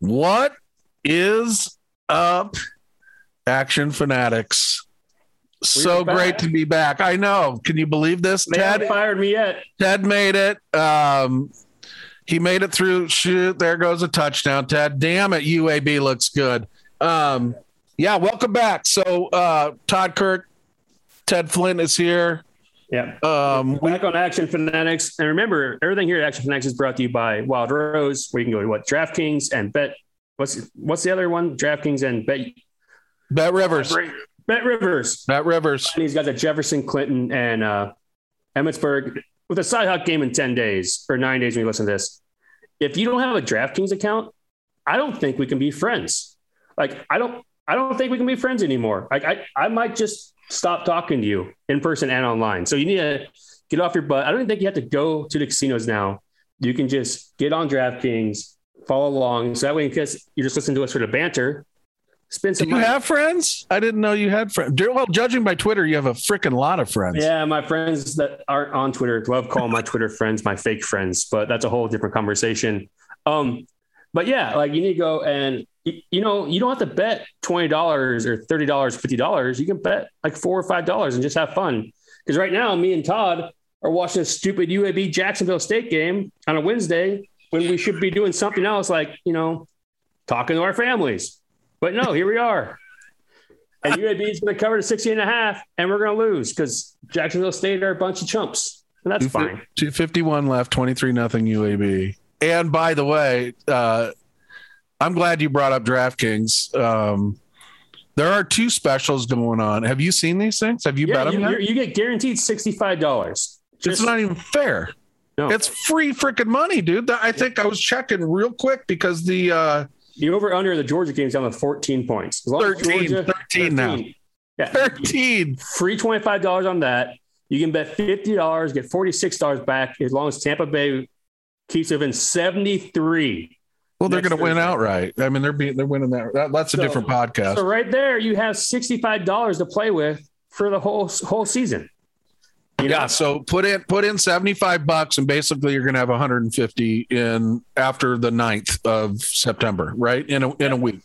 What is up, action fanatics? so great to be back. I know. Can you believe this? They Ted fired me yet. Ted made it. Um, he made it through. Shoot, there goes a touchdown. Ted, damn it, UAB looks good. Um, yeah, welcome back. So uh, Todd Kirk, Ted Flint is here. Yeah. Um, Back on Action Fanatics. And remember, everything here at Action Fanatics is brought to you by Wild Rose, where you can go to what DraftKings and bet. What's what's the other one? DraftKings and bet. Bet Rivers. Bet Rivers. Bet Rivers. And he's got the Jefferson, Clinton, and uh, Emmetsburg with a side game in 10 days or nine days when you listen to this. If you don't have a DraftKings account, I don't think we can be friends. Like, I don't, I don't think we can be friends anymore. Like, I, I might just stop talking to you in person and online. So you need to get off your butt. I don't think you have to go to the casinos now. You can just get on DraftKings, follow along. So that way, because you're just listening to us for the banter, spend Do some you money. have friends? I didn't know you had friends. Well, judging by Twitter, you have a freaking lot of friends. Yeah, my friends that aren't on Twitter love calling my Twitter friends my fake friends, but that's a whole different conversation. Um, but yeah, like you need to go and you know you don't have to bet twenty dollars or thirty dollars, fifty dollars. You can bet like four or five dollars and just have fun. Because right now, me and Todd are watching a stupid UAB Jacksonville State game on a Wednesday when we should be doing something else, like you know, talking to our families. But no, here we are. And UAB is going to cover the 60 and a half, and we're going to lose because Jacksonville State are a bunch of chumps. And that's fine. 251 left, 23 nothing UAB. And by the way, uh, I'm glad you brought up DraftKings. Um, there are two specials going on. Have you seen these things? Have you Yeah, bet them you, yet? you, get guaranteed $65. It's not even fair. No. It's free freaking money, dude. I think I was checking real quick because the uh, the over under of the Georgia game's down to 14 points. As long as 13, Georgia- 13 now. Yeah. 13. Free $25 on that. You can bet $50, get $46 back as long as Tampa Bay keeps it within 73. Well, they're going to win outright. I mean, they're being they're winning that. that that's a So- different podcast. So right there, you have $65 to play with for the whole whole season. You know? Yeah, so put in put in 75 bucks and basically you're going to have 150 in after the 9th of September, right? In a in a week.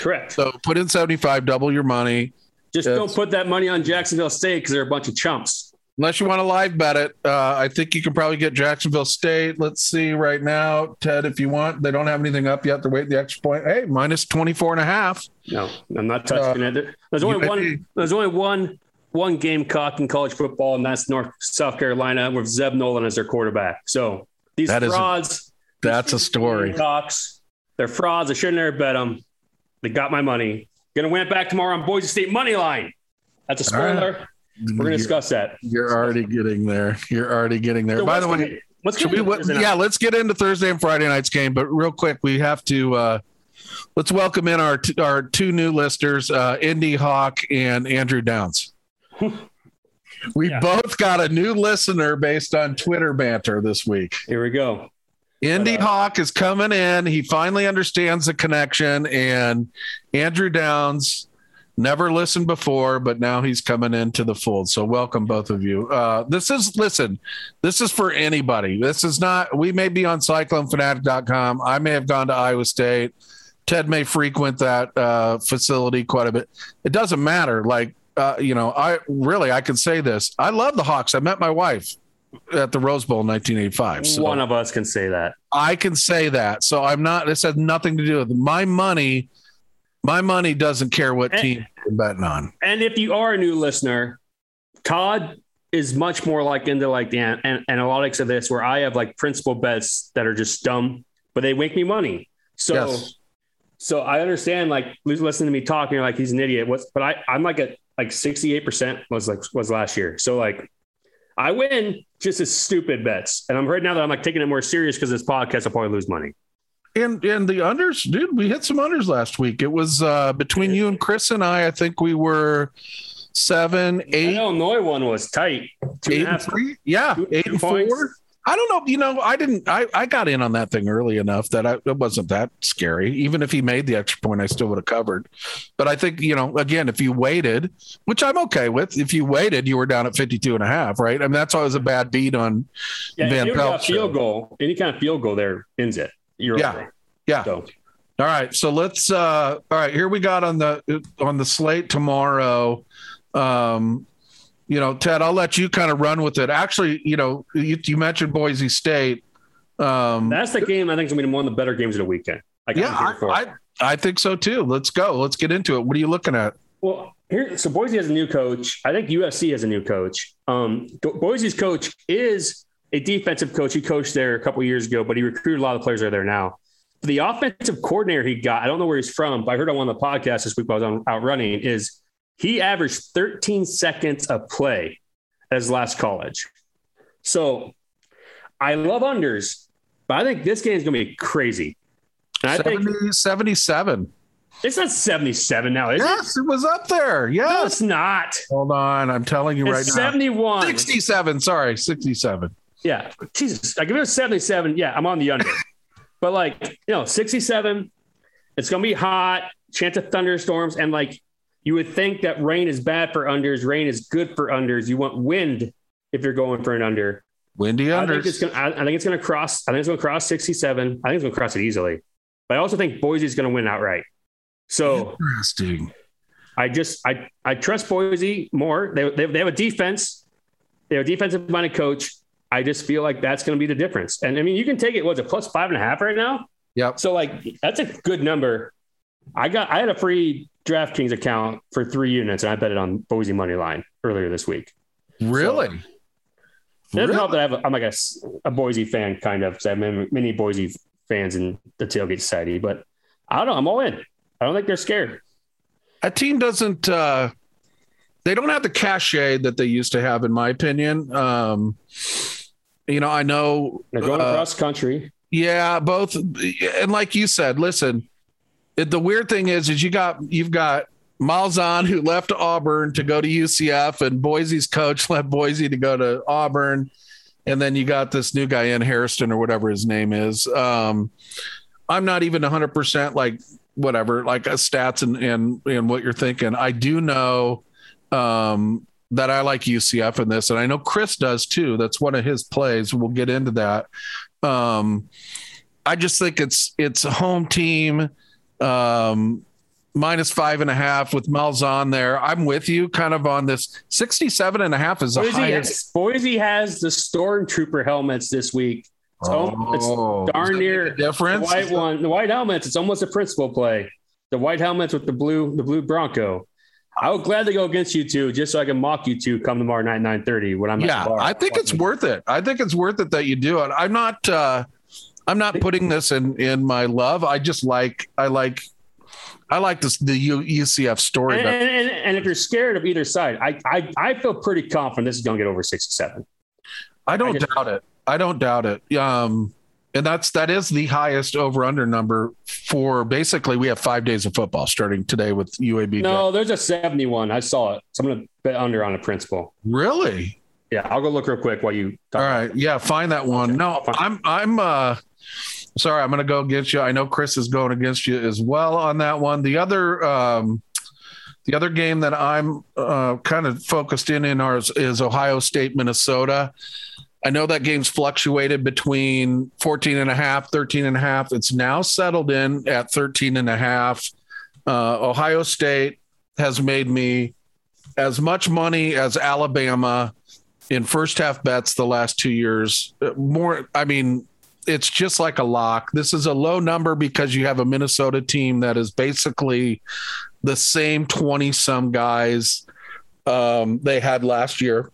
correct. So put in 75, double your money. Just Yes. don't put that money on Jacksonville State because they're a bunch of chumps. Unless you want to live bet it, uh, I think you can probably get Jacksonville State. Let's see right now, Ted, if you want. They don't have anything up yet. They're waiting the extra point. Hey, minus 24 and a half. No, I'm not touching Uh, it. There's only one. There's only one one Gamecock in college football, and that's North South Carolina with Zeb Noland as their quarterback. So these That is a- frauds, That's a story. Gamecocks, they're frauds. I shouldn't have bet them. They got my money. Gonna win it back tomorrow on Boise State money line. That's a spoiler. We're gonna discuss that. You're already getting there. You're already getting there. So By the way, get- let's get we, what, yeah, let's get into Thursday and Friday night's game. But real quick, we have to uh, let's welcome in our t- our two new listers, uh, Indy Hawk and Andrew Downs. we Yeah. both got a new listener based on Twitter banter this week. Here we go. Indy But, uh, Hawk is coming in. He finally understands the connection, and Andrew Downs never listened before, but now he's coming into the fold. So welcome both of you. Uh, this is listen, this is for anybody. This is not. We may be on CycloneFanatic.com. I may have gone to Iowa State. Ted may frequent that uh, facility quite a bit. It doesn't matter. Like uh, you know, I really I can say this. I love the Hawks. I met my wife at the Rose Bowl in 1985. So. One of us can say that. I can say that. So I'm not. This has nothing to do with my money. My money doesn't care what And- team you're betting on. And if you are a new listener, Todd is much more like into like the an- an- analytics of this, where I have like principal bets that are just dumb, but they make me money. So, Yes. so I understand like who's listening to me talk, you're like he's an idiot. What's but I I'm like at like 68 percent was like was last year. So like I win just as stupid bets, and I'm right now that I'm like taking it more serious because this podcast I'll probably lose money. And and the unders, dude, we hit some unders last week. It was uh between you and Chris and I. I think we were seven, The eight, Illinois one was tight. Two eight and and three. Yeah, two- eight two and points. four. I don't know. You know, I didn't. I I got in on that thing early enough that I, it wasn't that scary. Even if he made the extra point, I still would have covered. But I think you know, again, if you waited, which I'm okay with, if you waited, you were down at 52 and a half, right? I mean, that's always a bad beat on Yeah, Van if you got Pelt field goal, any kind of field goal there ends it. You're Yeah. over. Yeah. So All right, so let's. uh All right, here we got on the on the slate tomorrow. Um, you know, Ted, I'll let you kind of run with it. Actually, you know, you, you mentioned Boise State. Um, That's the game I think is going to be one of the better games of the weekend. I yeah, I, I, I think so too. Let's go. Let's get into it. What are you looking at? Well, here, so Boise has a new coach. I think USC has a new coach. Um, Boise's coach is a defensive coach. He coached there a couple years ago, but he recruited a lot of players that are there now. The offensive coordinator he got, I don't know where he's from, but I heard on one of the podcasts this week while I was on, out running, is he averaged 13 seconds of play as last college. So I love unders, but I think this game is going to be crazy. And 70, I think 77. It's not 77 now, is yes, it? it was up there. Yes. No, it's not. Hold on. I'm telling you it's right 71. now. 71. 67. Sorry, 67. Yeah. Jesus. I give it a 77. Yeah, I'm on the under. but like, you know, 67, it's going to be hot, chance of thunderstorms. And like, you would think that rain is bad for unders. Rain is good for unders. You want wind if you're going for an under. Windy unders. I think it's going to, I think it's going to cross, I think it's going to cross 67. I think it's going to cross it easily. But I also think Boise is going to win outright. So interesting. I just I I trust Boise more. They they, they have a defense. They have a defensive minded coach. I just feel like that's going to be the difference. And I mean, you can take it. What's it plus five and a half right now? Yeah. So like that's a good number. I got I had a free DraftKings account for three units, and I bet it on Boise money line earlier this week. Really? So, it doesn't really? help that I have a, I'm like a, a Boise fan, kind of, because I have many, many Boise fans in the tailgate society. But I don't know. I'm all in. I don't think they're scared. A team doesn't. Uh, they don't have the cachet that they used to have, in my opinion. Um, you know, I know they're going uh, across country. Yeah, both, and like you said, listen. It, the weird thing is, is you got you've got Malzahn who left Auburn to go to UCF, and Boise's coach left Boise to go to Auburn, and then you got this new guy in Harrison or whatever his name is. Um, I'm not even 100 percent like whatever, like uh, stats and, and, and what you're thinking. I do know um, that I like UCF in this, and I know Chris does too. That's one of his plays. We'll get into that. Um, I just think it's it's a home team um, minus five and a half with Malzahn there. I'm with you kind of on this 67 and a half is the Boise highest. Has, Boise has the stormtrooper helmets this week. It's, oh, it's darn near difference. The white one, the white helmets. It's almost a principal play. The white helmets with the blue, the blue Bronco. I would gladly go against you two just so I can mock you two come tomorrow night, 930 when I'm yeah, I think it's worth it. I think it's worth it that you do it. I'm not uh I'm not putting this in in my love. I just like I like I like this the UCF story. And, and, and, if you're scared of either side, I I, I feel pretty confident this is going to get over 67. I don't I just, doubt it. I don't doubt it. Um, and that's that is the highest over under number for basically we have five days of football starting today with UAB. No, there's a 71. I saw it. So I'm gonna bet under on a principal. Really? Yeah, I'll go look real quick while you All right. Yeah, find that one. Okay. No, I'm I'm uh sorry, I'm gonna go against you. I know Chris is going against you as well on that one. The other um the other game that I'm uh, kind of focused in in ours is Ohio State, Minnesota. I know that game's fluctuated between 14 and a half, 13 and a half. It's now settled in at 13 and a half. Uh, Ohio State has made me as much money as Alabama in first half bets the last two years. Uh, more, I mean, it's just like a lock. This is a low number because you have a Minnesota team that is basically the same 20 some guys um, they had last year.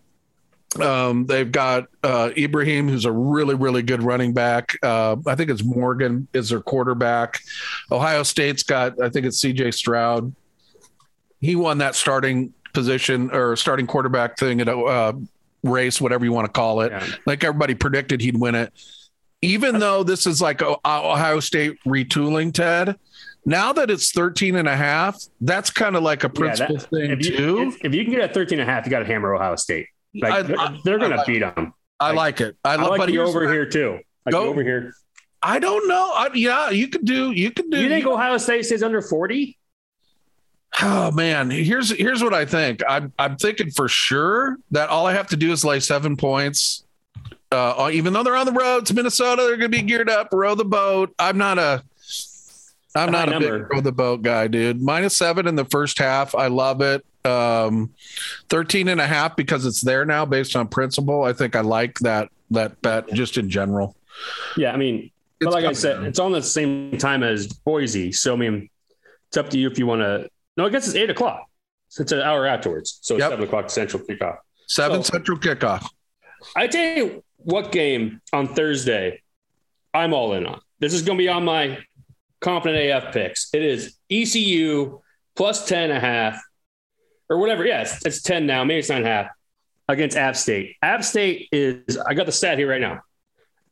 Um, they've got uh, Ibrahim, who's a really, really good running back. Uh, I think it's Morgan is their quarterback. Ohio State's got, I think it's CJ Stroud. He won that starting position or starting quarterback thing at a uh, race, whatever you want to call it. Yeah. Like everybody predicted he'd win it. Even though this is like Ohio State retooling, Ted, now that it's 13 and a half, that's kind of like a principal yeah, that, thing if you, too. If, if you can get a 13 and a half, you got to hammer Ohio State. Like I, they're, going like to beat them. I like it. I, I like you over here too. Like go over here. I don't know. I, yeah, you could do. You could do. You think you, Ohio State stays under forty? Oh man, here's here's what I think. I'm I'm thinking for sure that all I have to do is lay seven points. Uh, even though they're on the road to Minnesota, they're going to be geared up, row the boat. I'm not a I'm not a number. big throw the boat guy, dude. Minus seven in the first half. I love it. Um, 13 and a half because it's there now based on principle. I think I like that that bet just in general. Yeah, I mean, it's but like I said, it's on the same time as Boise. So I mean, it's up to you if you want to. No, I guess it's eight o'clock. So it's an hour afterwards. So yep. seven o'clock central kickoff. Seven so, central kickoff. I tell you what game on Thursday I'm all in on. This is going to be on my confident AF picks. It is ECU plus 10 and a half or whatever. Yes, yeah, it's, it's 10 now. Maybe it's nine and a half against App State. App State is, I got the stat here right now.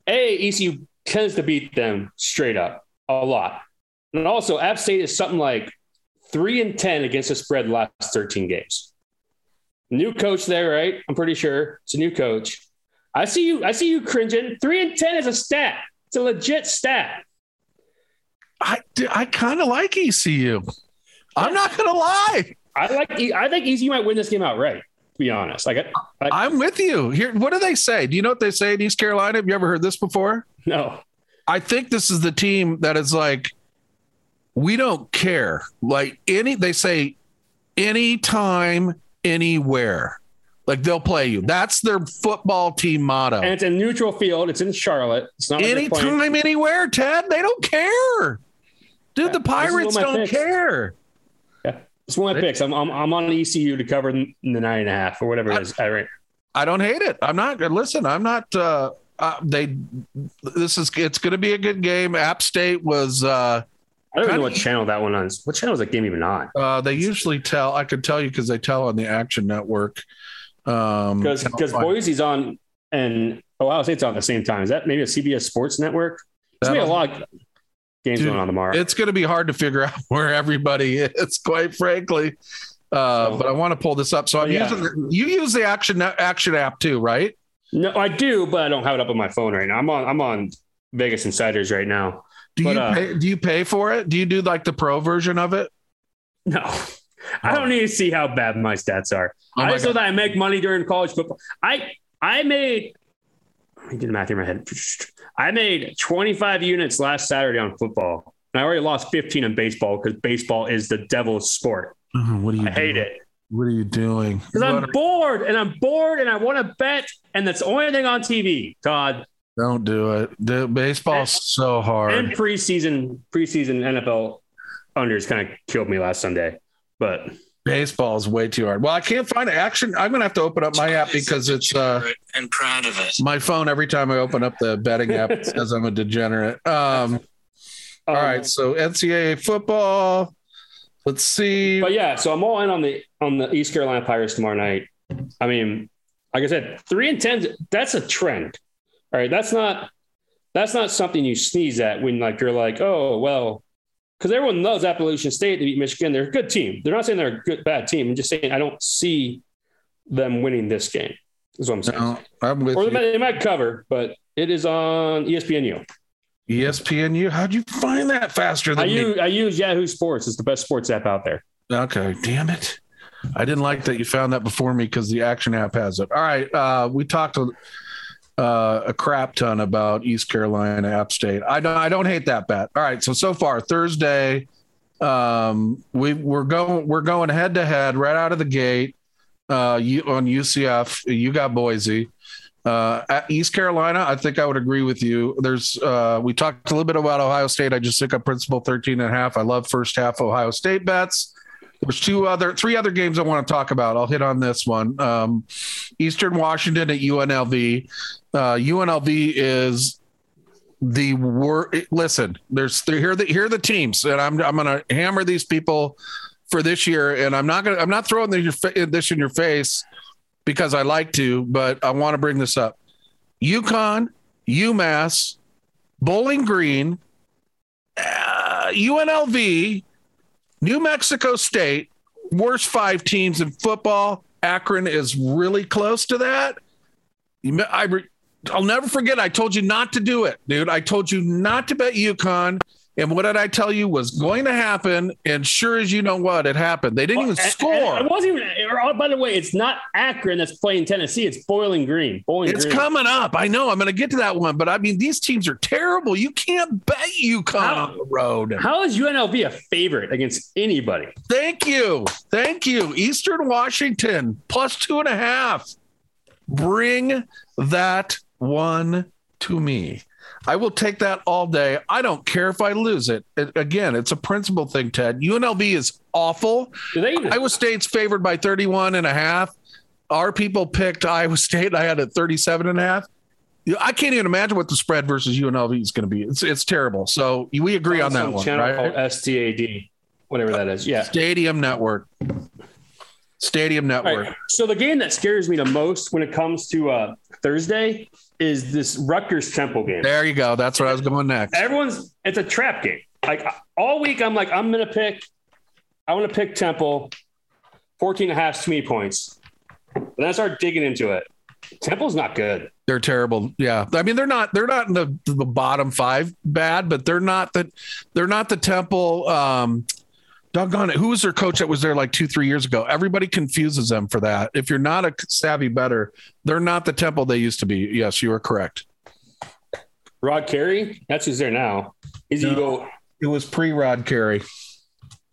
A, ECU tends to beat them straight up a lot. And also, App State is something like three and 10 against the spread the last 13 games. New coach there, right? I'm pretty sure it's a new coach. I see you. I see you cringing. Three and ten is a stat. It's a legit stat. I I kind of like ECU. I'm not gonna lie. I like. I think ECU might win this game outright. To be honest, like I, am with you here. What do they say? Do you know what they say in East Carolina? Have you ever heard this before? No. I think this is the team that is like, we don't care. Like any, they say, anytime, anywhere. Like they'll play you. That's their football team motto. And it's a neutral field. It's in Charlotte. It's not anytime, anywhere. Ted, they don't care. Dude, yeah, the Pirates don't picks. care. It's one of my picks. I'm, I'm I'm on ECU to cover the nine and a half or whatever it is. I, I, I don't hate it. I'm not. Good. Listen, I'm not. uh uh, they this is it's going to be a good game. App State was. uh I don't even know what channel that one on. What channel is that game even on? Uh, they usually tell. I could tell you because they tell on the Action Network. Um, because because Boise's on and Ohio State's on at the same time. Is that maybe a CBS Sports Network? There's be a lot of games dude, going on tomorrow. It's going to be hard to figure out where everybody is, quite frankly. Uh, so, but I want to pull this up. So I'm yeah. using you use the action action app too, right? No, I do, but I don't have it up on my phone right now. I'm on I'm on Vegas Insiders right now. Do but, you uh, pay, do you pay for it? Do you do like the pro version of it? No. I don't need to see how bad my stats are. Oh I just know that I make money during college football. I I made I did the math in my head. I made 25 units last Saturday on football. And I already lost 15 in baseball because baseball is the devil's sport. Uh, what are you I doing? hate it. What are you doing? Because I'm bored and I'm bored and I want to bet, and that's the only thing on TV, Todd. Don't do it. The baseball's and, so hard. And preseason, preseason NFL unders kind of killed me last Sunday but baseball is way too hard. Well, I can't find action. I'm gonna have to open up my app because it's uh and proud of it. My phone every time I open up the betting app it says I'm a degenerate. Um, all um, right, so NCAA football. Let's see. But yeah, so I'm all in on the on the East Carolina Pirates tomorrow night. I mean, like I said, three and ten. That's a trend. All right, that's not that's not something you sneeze at when like you're like, oh well, because everyone loves Appalachian State to beat Michigan. They're a good team. They're not saying they're a good bad team. I'm just saying I don't see them winning this game. Is what I'm saying. No, I'm with or they might, they might, cover, but it is on ESPNU. ESPNU. How'd you find that faster than I me? use, I use Yahoo Sports. It's the best sports app out there. Okay, damn it. I didn't like that you found that before me because the Action app has it. All right, uh, we talked uh, a crap ton about East Carolina, App State. I don't, I don't hate that bet. All right, so so far Thursday, um, we we're going we're going head to head right out of the gate. Uh, you on UCF, you got Boise. Uh, at East Carolina, I think I would agree with you. There's, uh, we talked a little bit about Ohio State. I just took up principal 13 and a half. I love first half Ohio State bets. There's two other, three other games I want to talk about. I'll hit on this one. Um, Eastern Washington at UNLV. Uh, UNLV is the worst. Listen, there's here the here are the teams, and I'm I'm going to hammer these people for this year, and I'm not going to I'm not throwing this in your face because I like to, but I want to bring this up. UConn, UMass, Bowling Green, uh, UNLV, New Mexico State, worst five teams in football. Akron is really close to that. I'll never forget. I told you not to do it, dude. I told you not to bet UConn. And what did I tell you was going to happen? And sure as you know what, it happened. They didn't even score. It wasn't even. or, oh, By the way, it's not Akron that's playing Tennessee. It's Boiling Green. Bowling It's Green. coming up. I know. I'm going to get to that one, but I mean, these teams are terrible. You can't bet UConn How- on the road. How is UNLV a favorite against anybody? Thank you. Thank you. Eastern Washington plus two and a half. Bring that one to me. I will take that all day. I don't care if I lose it. It- again, it's a principle thing, Ted. UNLV is awful. Even? Iowa State's favored by 31 and a half. Our people picked Iowa State. I had it 37 and a half. I can't even imagine what the spread versus UNLV is going to be. It's it's terrible. So we agree on that one, channel right? called STAD, whatever that is. Yeah. Stadium Network. Stadium Network. right. So the game that scares me the most when it comes to uh, Thursday is this Rutgers Temple game. There you go. That's where I was going next. Everyone's it's a trap game. Like all week, I'm like, I'm gonna pick. I want to pick Temple, 14 and a half to me points. And then I start digging into it. Temple's not good. They're terrible. Yeah. I mean, they're not they're not in the, the bottom five bad, but they're not that they're not the temple. Um doggone it. Who was their coach that was there like two, three years ago? Everybody confuses them for that. If you're not a savvy better, they're not the temple they used to be. Yes, you are correct. Rod Carey, that's who's there now. He's No. go. It was pre Rod Carey.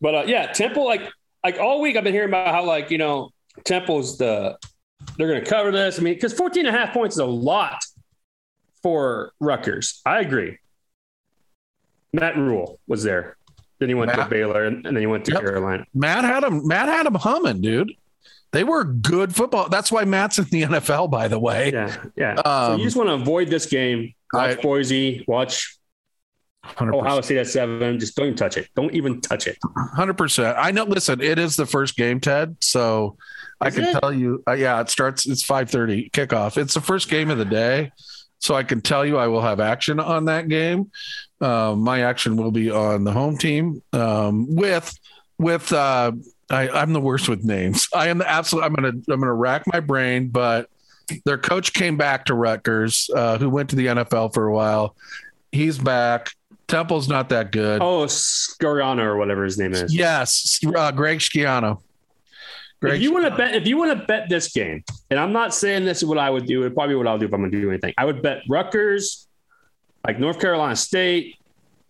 But uh, yeah, Temple, like like all week I've been hearing about how like, you know, Temple's the they're gonna cover this. I mean, because 14 and a half points is a lot for Rutgers. I agree. Matt Rhule was there. Then he went Matt? to Baylor and, and then he went to Yep. Carolina. Matt had him. Matt had him humming, dude. They were good football. That's why Matt's in the NFL, by the way. Yeah, yeah. so Um, you just want to avoid this game. Watch I- Boise. Watch 100%. Ohio State at seven. Just don't even touch it. Don't even touch it. Hundred percent. I know. Listen, it is the first game, Ted. So I can it? tell you. Uh, yeah, it starts. It's five thirty kickoff. It's the first game of the day, so I can tell you I will have action on that game. Um, my action will be on the home team um, with with. Uh, I, I'm the worst with names. I am the absolute. I'm gonna I'm gonna rack my brain, but their coach came back to Rutgers, uh, who went to the NFL for a while. He's back. Temple's not that good. Oh, Scariano or whatever his name is. Yes, uh, Greg Schiano. If you want to bet, if you want to bet this game, and I'm not saying this is what I would do, it probably what I'll do if I'm going to do anything. I would bet Rutgers, like North Carolina State,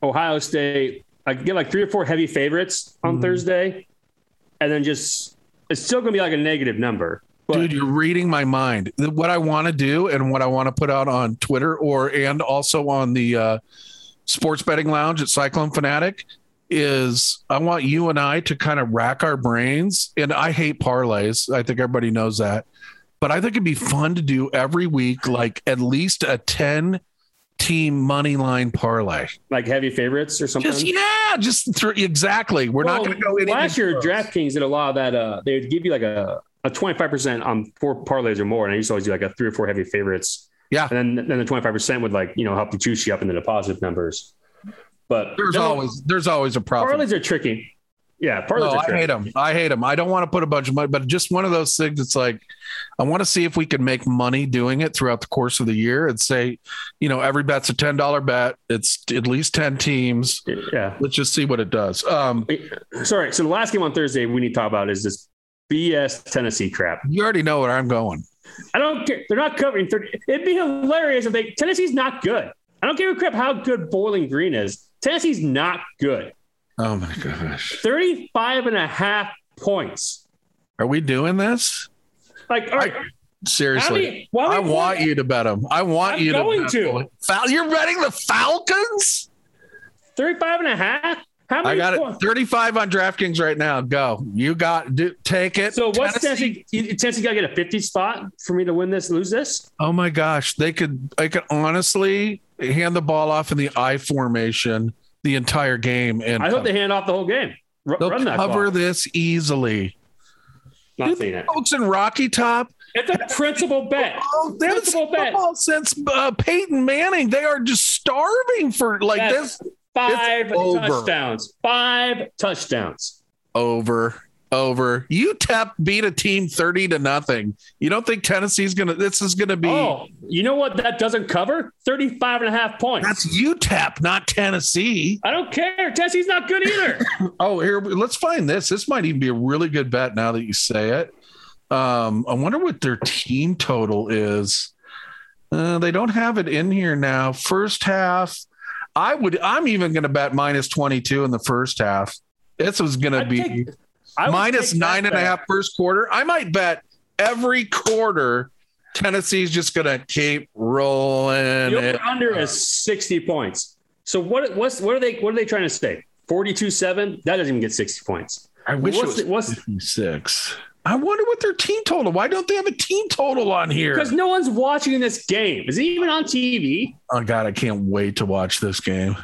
Ohio State. I could get like three or four heavy favorites on Mhm. Thursday, and then just it's still going to be like a negative number. But dude, you're reading my mind. What I want to do and what I want to put out on Twitter or and also on the uh, Sports Betting Lounge at Cyclone Fanatic is I want you and I to kind of rack our brains. And I hate parlays. I think everybody knows that. But I think it'd be fun to do every week, like at least a 10 team money line parlay. like heavy favorites or something. Just yeah, just through exactly. We're not going to go anything Last year, close. DraftKings did a lot of that. Uh, they would give you like a a 25% on four parlays or more. And I used to always do like a three or four heavy favorites. Yeah. And then, then the 25% would like, you know, help you juice you up in the deposit numbers. But There's no, always there's always a problem. parlays are tricky. Yeah. Parlays No, are I tricky. hate them. I hate them. I don't want to put a bunch of money, but just one of those things. It's like I want to see if we can make money doing it throughout the course of the year. And say, you know, every bet's a ten dollar bet. It's at least ten teams. Yeah. Let's just see what it does. Um, Sorry. So the last game on Thursday we need to talk about is this BS Tennessee crap. you already know where I'm going. I don't care. They're not covering 30. It'd be hilarious if they, Tennessee's not good. I don't give a crap how good Bowling Green is. Tennessee's not good. Oh my gosh, 35 and a half points. are we doing this? Like, all right. Seriously. How why I want you to bet them. I want I'm you to. going bet to. You're betting the Falcons? 35 and a half? How many I got points? it. 35 on DraftKings right now. Go. You got do, take it. So what's Tennessee- Tennessee? Tennessee got to get a 50 spot for me to win this, lose this? Oh my gosh, they could I could honestly hand the ball off in the I formation the entire game and I hope they hand off the whole game. R- they'll run that cover this easily. Not Dude, seeing it. Folks in Rocky Top, It's a principal bet. oh, Principal seen bet. since uh, Peyton Manning. They are just starving for like That's this Five touchdowns. Five touchdowns. over. Over. UTEP beat a team 30 to nothing. You don't think Tennessee's going to, this is going to be. Oh, you know what that doesn't cover? 35 and a half points. That's UTEP, not Tennessee. I don't care. Tennessee's not good either. oh, here, let's find this. This might even be a really good bet now that you say it. Um, I wonder what their team total is. Uh, they don't have it in here now. First half, I would. I'm even going to bet minus 22 in the first half. This was going to be take, minus nine and a half first quarter. I might bet every quarter Tennessee's just going to keep rolling. The under is 60 points. So what? What's what are they? What are they trying to say? 42 seven. That doesn't even get 60 points. I wish what's, it was 56. I wonder what their team total. Why don't they have a team total on here? Because no one's watching this game. Is it even on TV? Oh God, I can't wait to watch this game.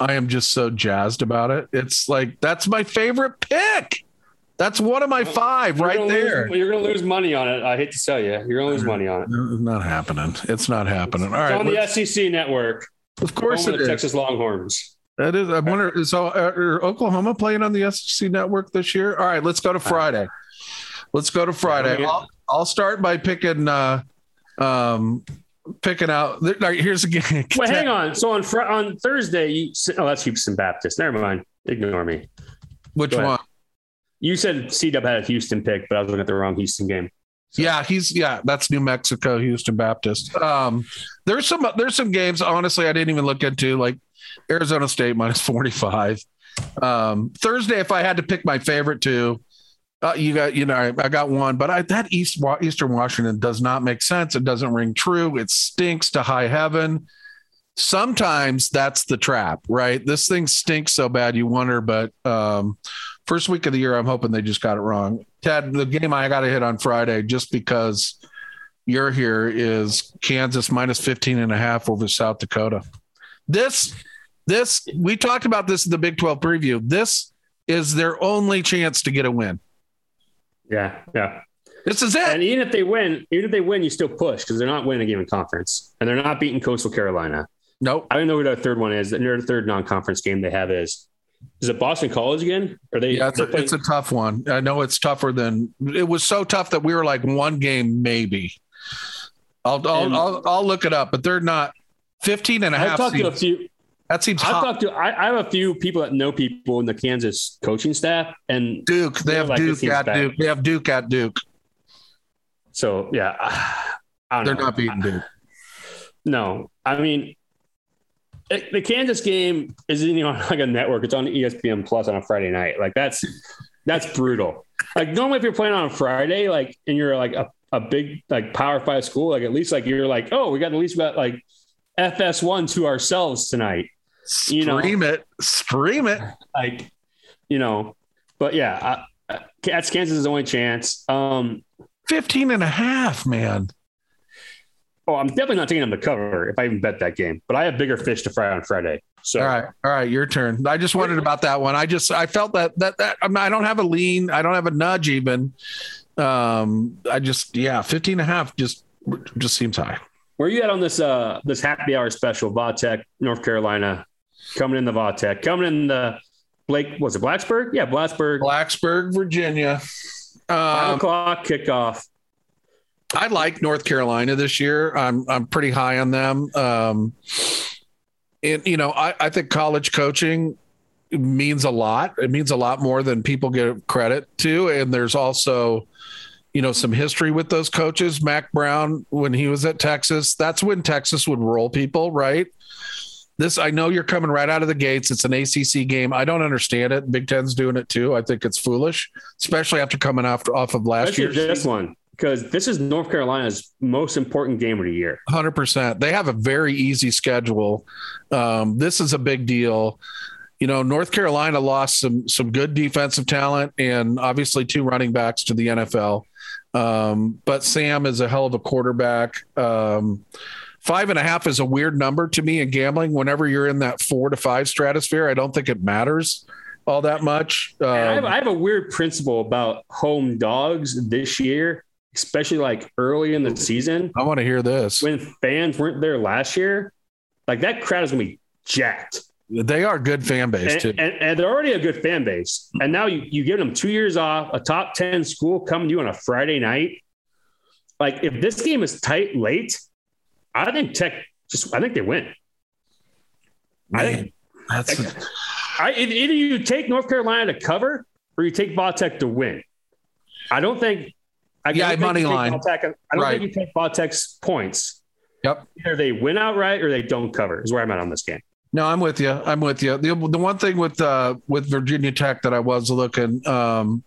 I am just so jazzed about it. It's like that's my favorite pick. That's one of my 5 you're right there. Lose, you're going to lose money on it. I hate to tell you, you're going to lose money on it. It's not happening. It's not happening. All right, it's on the SEC network. Of course, it the is. Texas Longhorns. That is. I wonder. So, uh, are Oklahoma playing on the SEC network this year? All right, let's go to Friday. Let's go to Friday. I'll, I'll start by picking uh um picking out here's a game. Wait, hang on. So on fr- on Thursday, you oh that's Houston Baptist. Never mind. Ignore me. Which one? You said C Dub had a Houston pick, but I was looking at the wrong Houston game. So. Yeah, he's yeah, that's New Mexico, Houston Baptist. Um, there's some there's some games honestly I didn't even look into like Arizona State minus 45. Um, Thursday, if I had to pick my favorite two, uh, you got, you know, I, I got one, but I, that East Eastern Washington does not make sense. It doesn't ring true. It stinks to high heaven. Sometimes that's the trap, right? This thing stinks so bad you wonder. But um, first week of the year, I'm hoping they just got it wrong. Ted, the game I got to hit on Friday, just because you're here, is Kansas minus 15 and a half over South Dakota. This, this, we talked about this in the Big 12 preview. This is their only chance to get a win. Yeah, yeah. This is it. And even if they win, even if they win, you still push because they're not winning a game in conference and they're not beating Coastal Carolina. Nope. I don't know who their third one is. Their third non-conference game they have is is it Boston College again? Are they? Yeah, it's, a, it's a tough one. I know it's tougher than it was. So tough that we were like one game maybe. I'll I'll, and, I'll, I'll look it up, but they're not 15 and a half. I've talked to a few. That seems. I've talked to. I, I, have a few people that know people in the Kansas coaching staff, and Duke. They have like Duke at bad. Duke. They have Duke at Duke. So yeah, they're know. not beating Duke. No, I mean the Kansas game isn't even on like a network. It's on ESPN Plus on a Friday night. Like that's that's brutal. Like normally, if you're playing on a Friday, like and you're like a, a big like Power Five school, like at least like you're like, oh, we got at least got like FS1 to ourselves tonight. You know, stream it, stream it. Like, you know, but yeah, I, that's Kansas' is the only chance. Um, 15 and a half, man. Oh, I'm definitely not taking them to cover if I even bet that game, but I have bigger fish to fry on Friday. So, all right, all right, your turn. I just wondered about that one. I just, I felt that, that, that, I don't have a lean, I don't have a nudge even. Um, I just, yeah, 15 and a half just, just seems high. Where you at on this uh this happy hour special, Vatech, North Carolina, coming in the Vatech, coming in the Blake, was it Blacksburg? Yeah, Blacksburg. Blacksburg, Virginia. Five um, o'clock kickoff. I like North Carolina this year. I'm I'm pretty high on them. Um, and you know, I, I think college coaching means a lot. It means a lot more than people give credit to. And there's also you know, some history with those coaches. Mack Brown, when he was at Texas, that's when Texas would roll people, right? This, I know you're coming right out of the gates. It's an ACC game. I don't understand it. Big Ten's doing it too. I think it's foolish, especially after coming off, off of last year. This one, because this is North Carolina's most important game of the year. 100%. They have a very easy schedule. Um, this is a big deal you know, North Carolina lost some some good defensive talent and obviously two running backs to the NFL. Um, but Sam is a hell of a quarterback. Um, five and a half is a weird number to me in gambling. Whenever you're in that four to five stratosphere, I don't think it matters all that much. Um, I, have, I have a weird principle about home dogs this year, especially like early in the season. I want to hear this. When fans weren't there last year, like that crowd is gonna be jacked. They are good fan base and, too. and, and they're already a good fan base. And now you, you give them two years off, a top 10 school coming to you on a Friday night. Like if this game is tight late, I think Tech just I think they win. I think that's I either you take North Carolina to cover or you take Tech to win. I don't think I Yeah, money line. I don't Right. think you take Tech's points. Yep. Either they win outright or they don't cover. Is where I'm at on this game. No, I'm with you. I'm with you. The, the one thing with uh, with Virginia Tech that I was looking, um,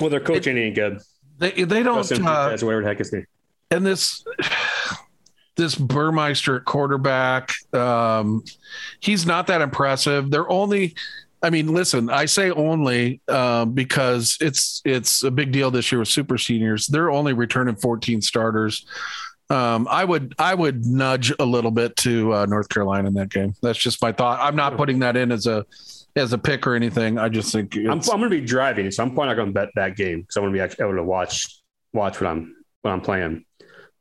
Well, their coaching ain't good. they they don't. Uh, Fuentes, whatever the heck name. and this this Burmeister at quarterback, um, he's not that impressive. They're only. I mean, listen. I say only um, because it's it's a big deal this year with super seniors. They're only returning 14 starters. Um, I would I would nudge a little bit to uh, North Carolina in that game. That's just my thought. I'm not putting that in as a as a pick or anything. I just think I'm, I'm going to be driving, so I'm probably not going to bet that game because I'm going to be actually able to watch watch what I'm what I'm playing,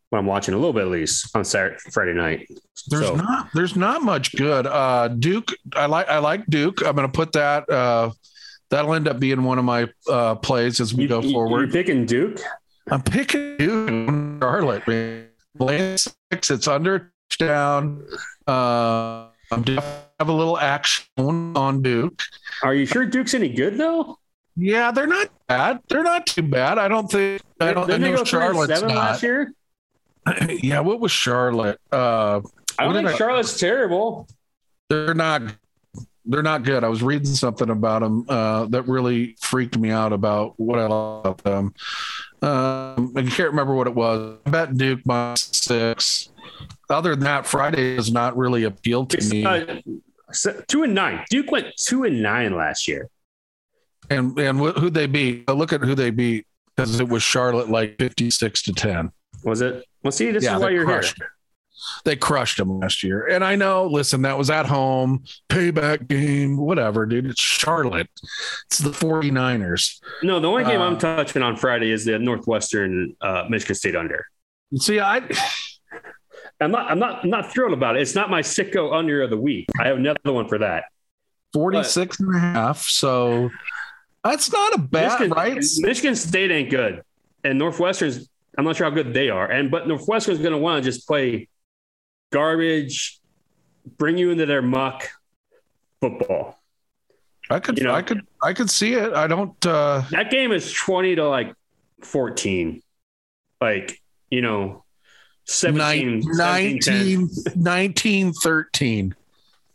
what I'm watching a little bit at least on Saturday, Friday night. there's So, not there's not much good. Uh, Duke, I like I like Duke. I'm going to put that. Uh, that'll end up being one of my uh, plays as we you, go you- forward. You picking Duke? I'm picking Duke, Charlotte. Man. Lane six, it's under down. Uh, I'm definitely have a little action on Duke. Are you sure Duke's any good though? Yeah, they're not bad. They're not too bad. I don't think. I don't. I Didn't they know Charlotte's not. last year? yeah, what was Charlotte? Uh, I don't think I- Charlotte's terrible. they're not. They're not good. I was reading something about them uh, that really freaked me out about what I love about them. Um, I can't remember what it was. I bet Duke by six. Other than that, Friday does not really appeal to It's, me. uh, two and nine. Duke went two and nine last year. and and wh- who they beat? But Look at who they beat because it was Charlotte like fifty six to ten. Was it? Well, see, this Yeah, is why you're here. crushed. They crushed them last year. And I know, listen, that was at home, payback game, whatever, dude. It's Charlotte. It's the 49ers. No, the only game Uh, I'm touching on Friday is the Northwestern uh, Michigan State under. See, I I'm not. I'm not. I'm not thrilled about it. It's not my sicko under of the week. I have another one for that. 46 and a half. So that's not a bad, Michigan, right? Michigan State ain't good, and Northwestern's. I'm not sure how good they are, and but Northwestern's going to want to just play garbage, bring you into their muck football. I could, you know- I could, I could see it. I don't, uh, That game is 20 to like 14, like you know, 17, 17 10. 19, 19, 13.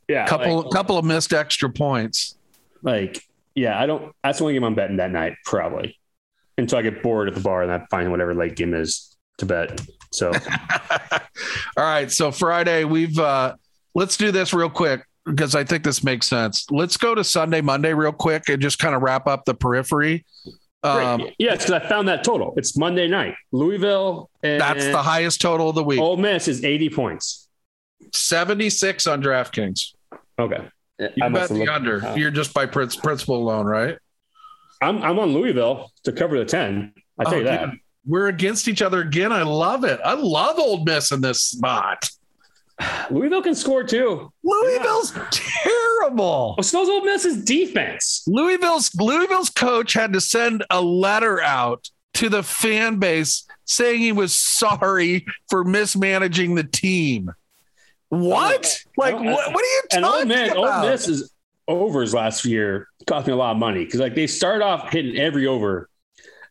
yeah, Couple, like, couple of missed extra points. like yeah. I don't. That's the only game I'm betting that night, probably, until I get bored at the bar and I find whatever late game is to bet. So All right. So Friday, we've uh let's do this real quick because I think this makes sense. Let's go to Sunday, Monday real quick and just kind of wrap up the periphery. Um, yes, because I found that total. It's Monday night. Louisville and that's the highest total of the week. Ole Miss is 80 points. 76 on DraftKings. Okay. you I bet the looked, under. Uh, You're just by princ- principle alone, right? I'm I'm on Louisville to cover the 10. I tell Oh, you that. dude, We're against each other again. I love it. I love Ole Miss in this spot. Louisville can score too. Louisville's terrible. Oh, so's Ole Miss's defense. Louisville's Louisville's coach had to send a letter out to the fan base saying he was sorry for mismanaging the team. Oh, what? Like, what, what are you And Ole talking Miss, about? Ole Miss's overs last year cost me a lot of money because like they started off hitting every over.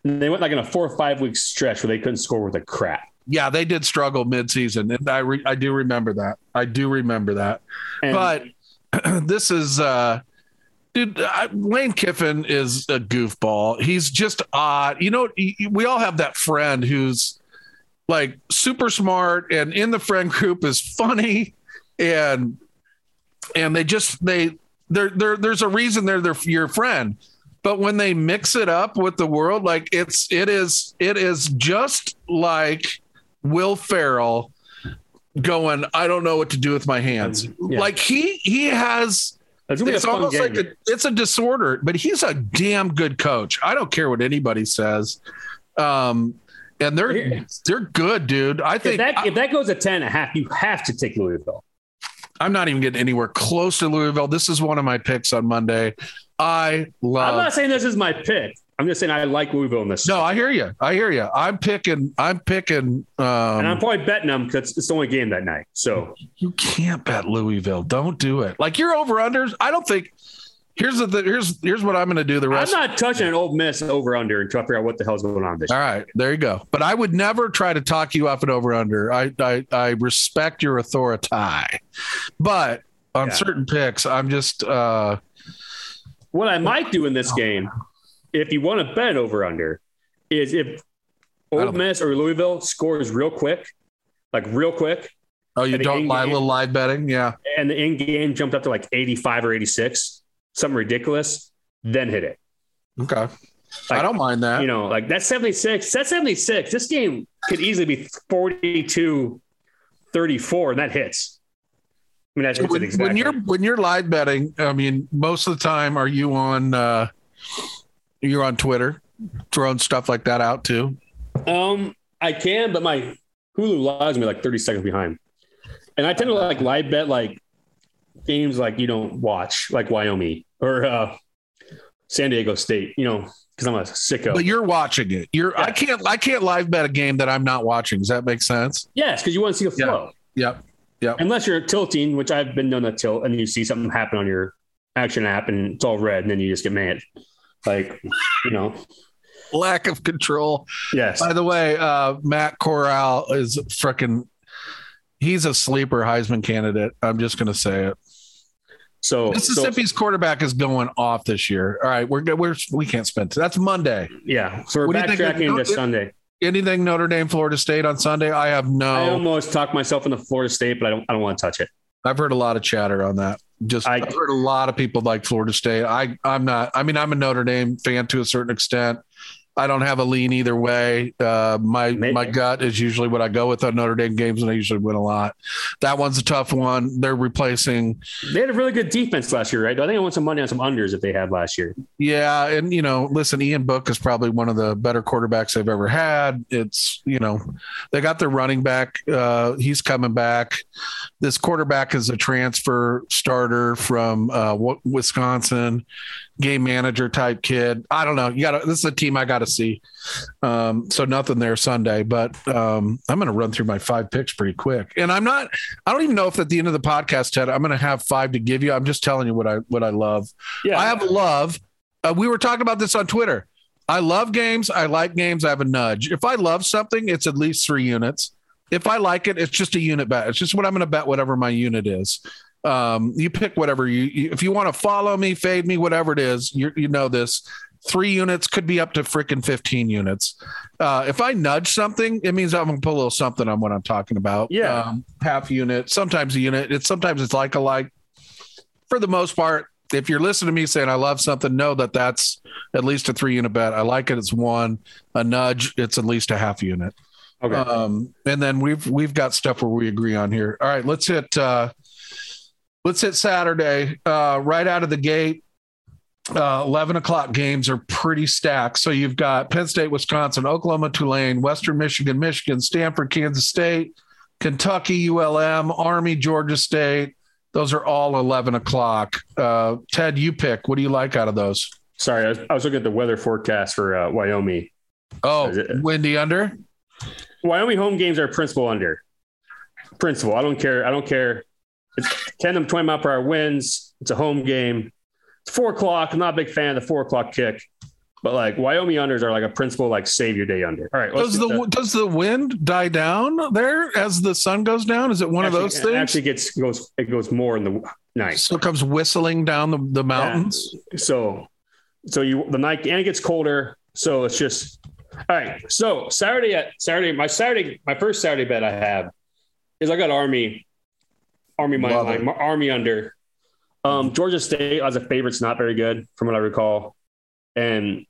And they went like in a four or five week stretch where they couldn't score with a crap. yeah, they did struggle midseason, and I re- I do remember that. I do remember that. And but this is uh dude I, lane kiffin is a goofball he's just odd you know we all have that friend who's like super smart and in the friend group is funny and and they just they they're, they're, there's a reason they're their your friend but when they mix it up with the world like it's it is it is just like will ferrell going i don't know what to do with my hands Yeah. like he he has it's gonna be a it's fun almost game. like a, it's a disorder but he's a damn good coach i don't care what anybody says um and they're they're good dude i if think that if that goes a 10 and a half, you have to take Louisville. I'm not even getting anywhere close to Louisville. This is one of my picks on Monday. I love. I'm not saying this is my pick. I'm just saying I like Louisville in this. No, I hear you. I hear you. I'm picking. I'm picking. Um, and I'm probably betting them because it's the only game that night. So you can't bet Louisville. Don't do it. Like you're over unders. I don't think. Here's the here's here's what I'm going to do. The rest. I'm not touching an Ole Miss over under until I figure out what the hell's going on this. year. All right, there you go. But I would never try to talk you off an over under. I I, I respect your authority, but on yeah. certain picks, I'm just. uh What I might do in this game if you want to bet over under, is if Ole Miss or Louisville scores real quick, like real quick. Oh, you don't lie little live betting, yeah. And the in game jumped up to like 85 or 86, something ridiculous, then hit it. Okay. Like, I don't mind that. You know, like that's 76. That's 76. This game could easily be 42 34, and that hits. I mean, that's when, exactly. when you're when you're live betting. I mean, most of the time, are you on uh, you're on Twitter, throwing stuff like that out too. Um, I can, but my Hulu logs me like 30 seconds behind, and I tend to like live bet like games like you don't watch, like Wyoming or uh, San Diego State. You know, because I'm a sicko. But you're watching it. You're. Yeah. I can't. I can't live bet a game that I'm not watching. Does that make sense? Yes, because you want to see the flow. Yep. Yep. Yep. Unless you're tilting, which I've been known to tilt, and you see something happen on your action app, and it's all red, and then you just get mad. Like, you know, lack of control. Yes. By the way, uh, Matt Corral is freaking. He's a sleeper Heisman candidate. I'm just going to say it. So Mississippi's so, quarterback is going off this year. All right, we're we're we can't spend. That's Monday. Yeah, so we're what backtracking into Sunday. Anything Notre Dame, Florida State on Sunday? I have no. I almost talked myself into Florida State, but I don't. I don't want to touch it. I've heard a lot of chatter on that. Just I, have heard a lot of people like Florida State. I I'm not. I mean, I'm a Notre Dame fan to a certain extent. I don't have a lean either way. Uh, my Maybe. my gut is usually what I go with on Notre Dame games, and I usually win a lot. That one's a tough one. They're replacing. They had a really good defense last year, right? I think I want some money on some unders that they had last year. Yeah, and you know, listen, Ian Book is probably one of the better quarterbacks they've ever had. It's you know, they got their running back. Uh, he's coming back. This quarterback is a transfer starter from uh, Wisconsin game manager type kid. I don't know. You got this is a team I got to see. Um, so nothing there Sunday, but um, I'm going to run through my five picks pretty quick. And I'm not. I don't even know if at the end of the podcast, Ted, I'm going to have five to give you. I'm just telling you what I what I love. Yeah, I have love. Uh, we were talking about this on Twitter. I love games. I like games. I have a nudge. If I love something, it's at least three units. If I like it, it's just a unit bet. It's just what I'm going to bet, whatever my unit is. Um, you pick whatever you, you if you want to follow me, fade me, whatever it is. You you know this. Three units could be up to freaking 15 units. Uh, if I nudge something, it means I'm gonna put a little something on what I'm talking about. Yeah, um, half unit, sometimes a unit. It's sometimes it's like a like. For the most part, if you're listening to me saying I love something, know that that's at least a three unit bet. I like it. It's one. A nudge, it's at least a half unit. Okay. Um, and then we've we've got stuff where we agree on here. All right, let's hit. Uh, let's hit Saturday uh, right out of the gate. Uh, 11 o'clock games are pretty stacked. So you've got Penn State, Wisconsin, Oklahoma, Tulane, Western Michigan, Michigan, Stanford, Kansas State, Kentucky, ULM, Army, Georgia State. Those are all 11 o'clock. Uh, Ted, you pick. What do you like out of those? Sorry, I was, I was looking at the weather forecast for uh, Wyoming. Oh, windy under? Wyoming home games are principal under. Principal. I don't care. I don't care it's 10 to 20 mile per hour winds. It's a home game. It's four o'clock. I'm not a big fan of the four o'clock kick, but like Wyoming unders are like a principal, like save your day under. All right. Does the, the, does the wind die down there as the sun goes down? Is it one actually, of those things? It actually gets goes it goes more in the night. So it comes whistling down the, the mountains. Yeah. So so you the night and it gets colder. So it's just all right. So Saturday at Saturday, my Saturday, my first Saturday bet I have is I got Army Army money line, Army under. Um, Georgia State as a favorite's not very good from what I recall, and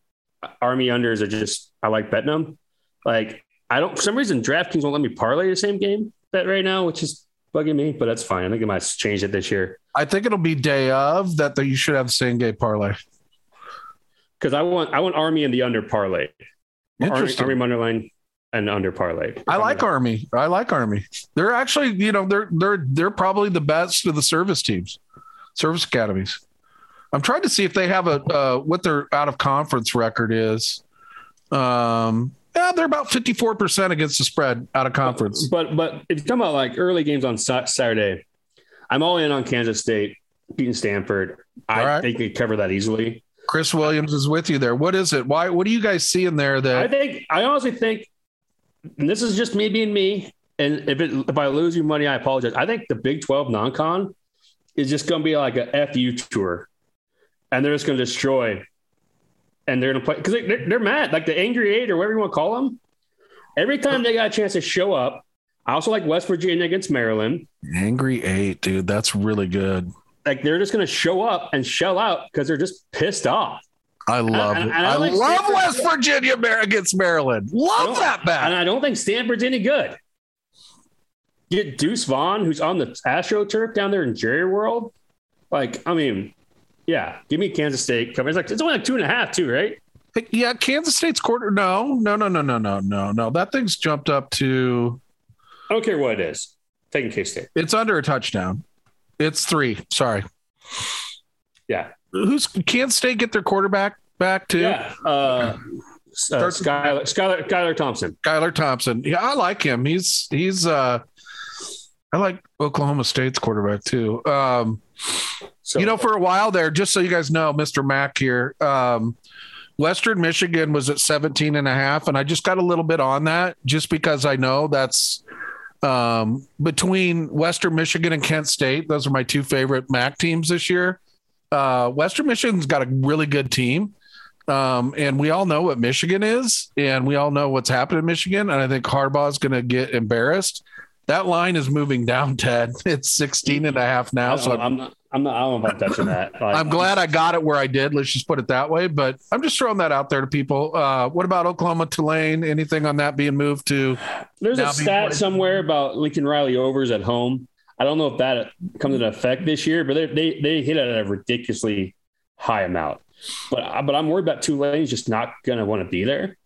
Army unders are just I like betting them. Like I don't for some reason DraftKings won't let me parlay the same game bet right now, which is bugging me, but that's fine. I think they might change it this year. I think it'll be day of that. you should have the same game parlay because I want I want Army in the under parlay. Army, Army money line. An under parlay. I like Army. I like Army. They're actually, you know, they're they're they're probably the best of the service teams, service academies. I'm trying to see if they have a uh, what their out of conference record is. Um, yeah, they're about 54 percent against the spread out of conference. But but if you come out like early games on Saturday, I'm all in on Kansas State beating Stanford. I right. think they cover that easily. Chris Williams is with you there. What is it? Why? What do you guys see in there that I think? I honestly think, and this is just me being me. And if it, if I lose you money, I apologize. I think the Big 12 non-con is just going to be like a FU tour, and they're just going to destroy. And they're going to play because they, they're mad, like the Angry Eight or whatever you want to call them. Every time they got a chance to show up, I also like West Virginia against Maryland. Angry Eight, dude, that's really good like they're just going to show up and shell out because they're just pissed off. I love and, it. I, I like love Stanford West Virginia against Maryland. Love that bat. And I don't think Stanford's any good. Get Deuce Vaughn, who's on the AstroTurf down there in Jerry World. Like, I mean, yeah, give me Kansas State. It's like it's only like two and a half, too, right? Yeah, Kansas State's quarter. No, no, no, no, no, no, no, no. That thing's jumped up to. I don't care what it is. Taking K State. It's under a touchdown. It's three. Sorry. Yeah. Who's Kansas State get their quarterback back to? Yeah. Uh, uh, Skylar, Skylar, Skylar Thompson. Skylar Thompson. Yeah, I like him. He's he's uh I like Oklahoma State's quarterback too. Um so, you know, for a while there, just so you guys know, Mr. Mack here, um, Western Michigan was at 17 and a half, and I just got a little bit on that just because I know that's um, between Western Michigan and Kent State, those are my two favorite MAC teams this year. Uh, Western Michigan's got a really good team. Um, and we all know what Michigan is, and we all know what's happened in Michigan. And I think Harbaugh's going to get embarrassed. That line is moving down, Ted. It's 16 and a half now. So I'm not, I'm not, I don't know about touching that. Like, I'm glad I got it where I did. Let's just put it that way. But I'm just throwing that out there to people. Uh, what about Oklahoma Tulane? Anything on that being moved to? There's a stat somewhere about Lincoln Riley overs at home. I don't know if that comes into effect this year, but they they, they hit it at a ridiculously high amount. But but I'm worried about Tulane's just not going to want to be there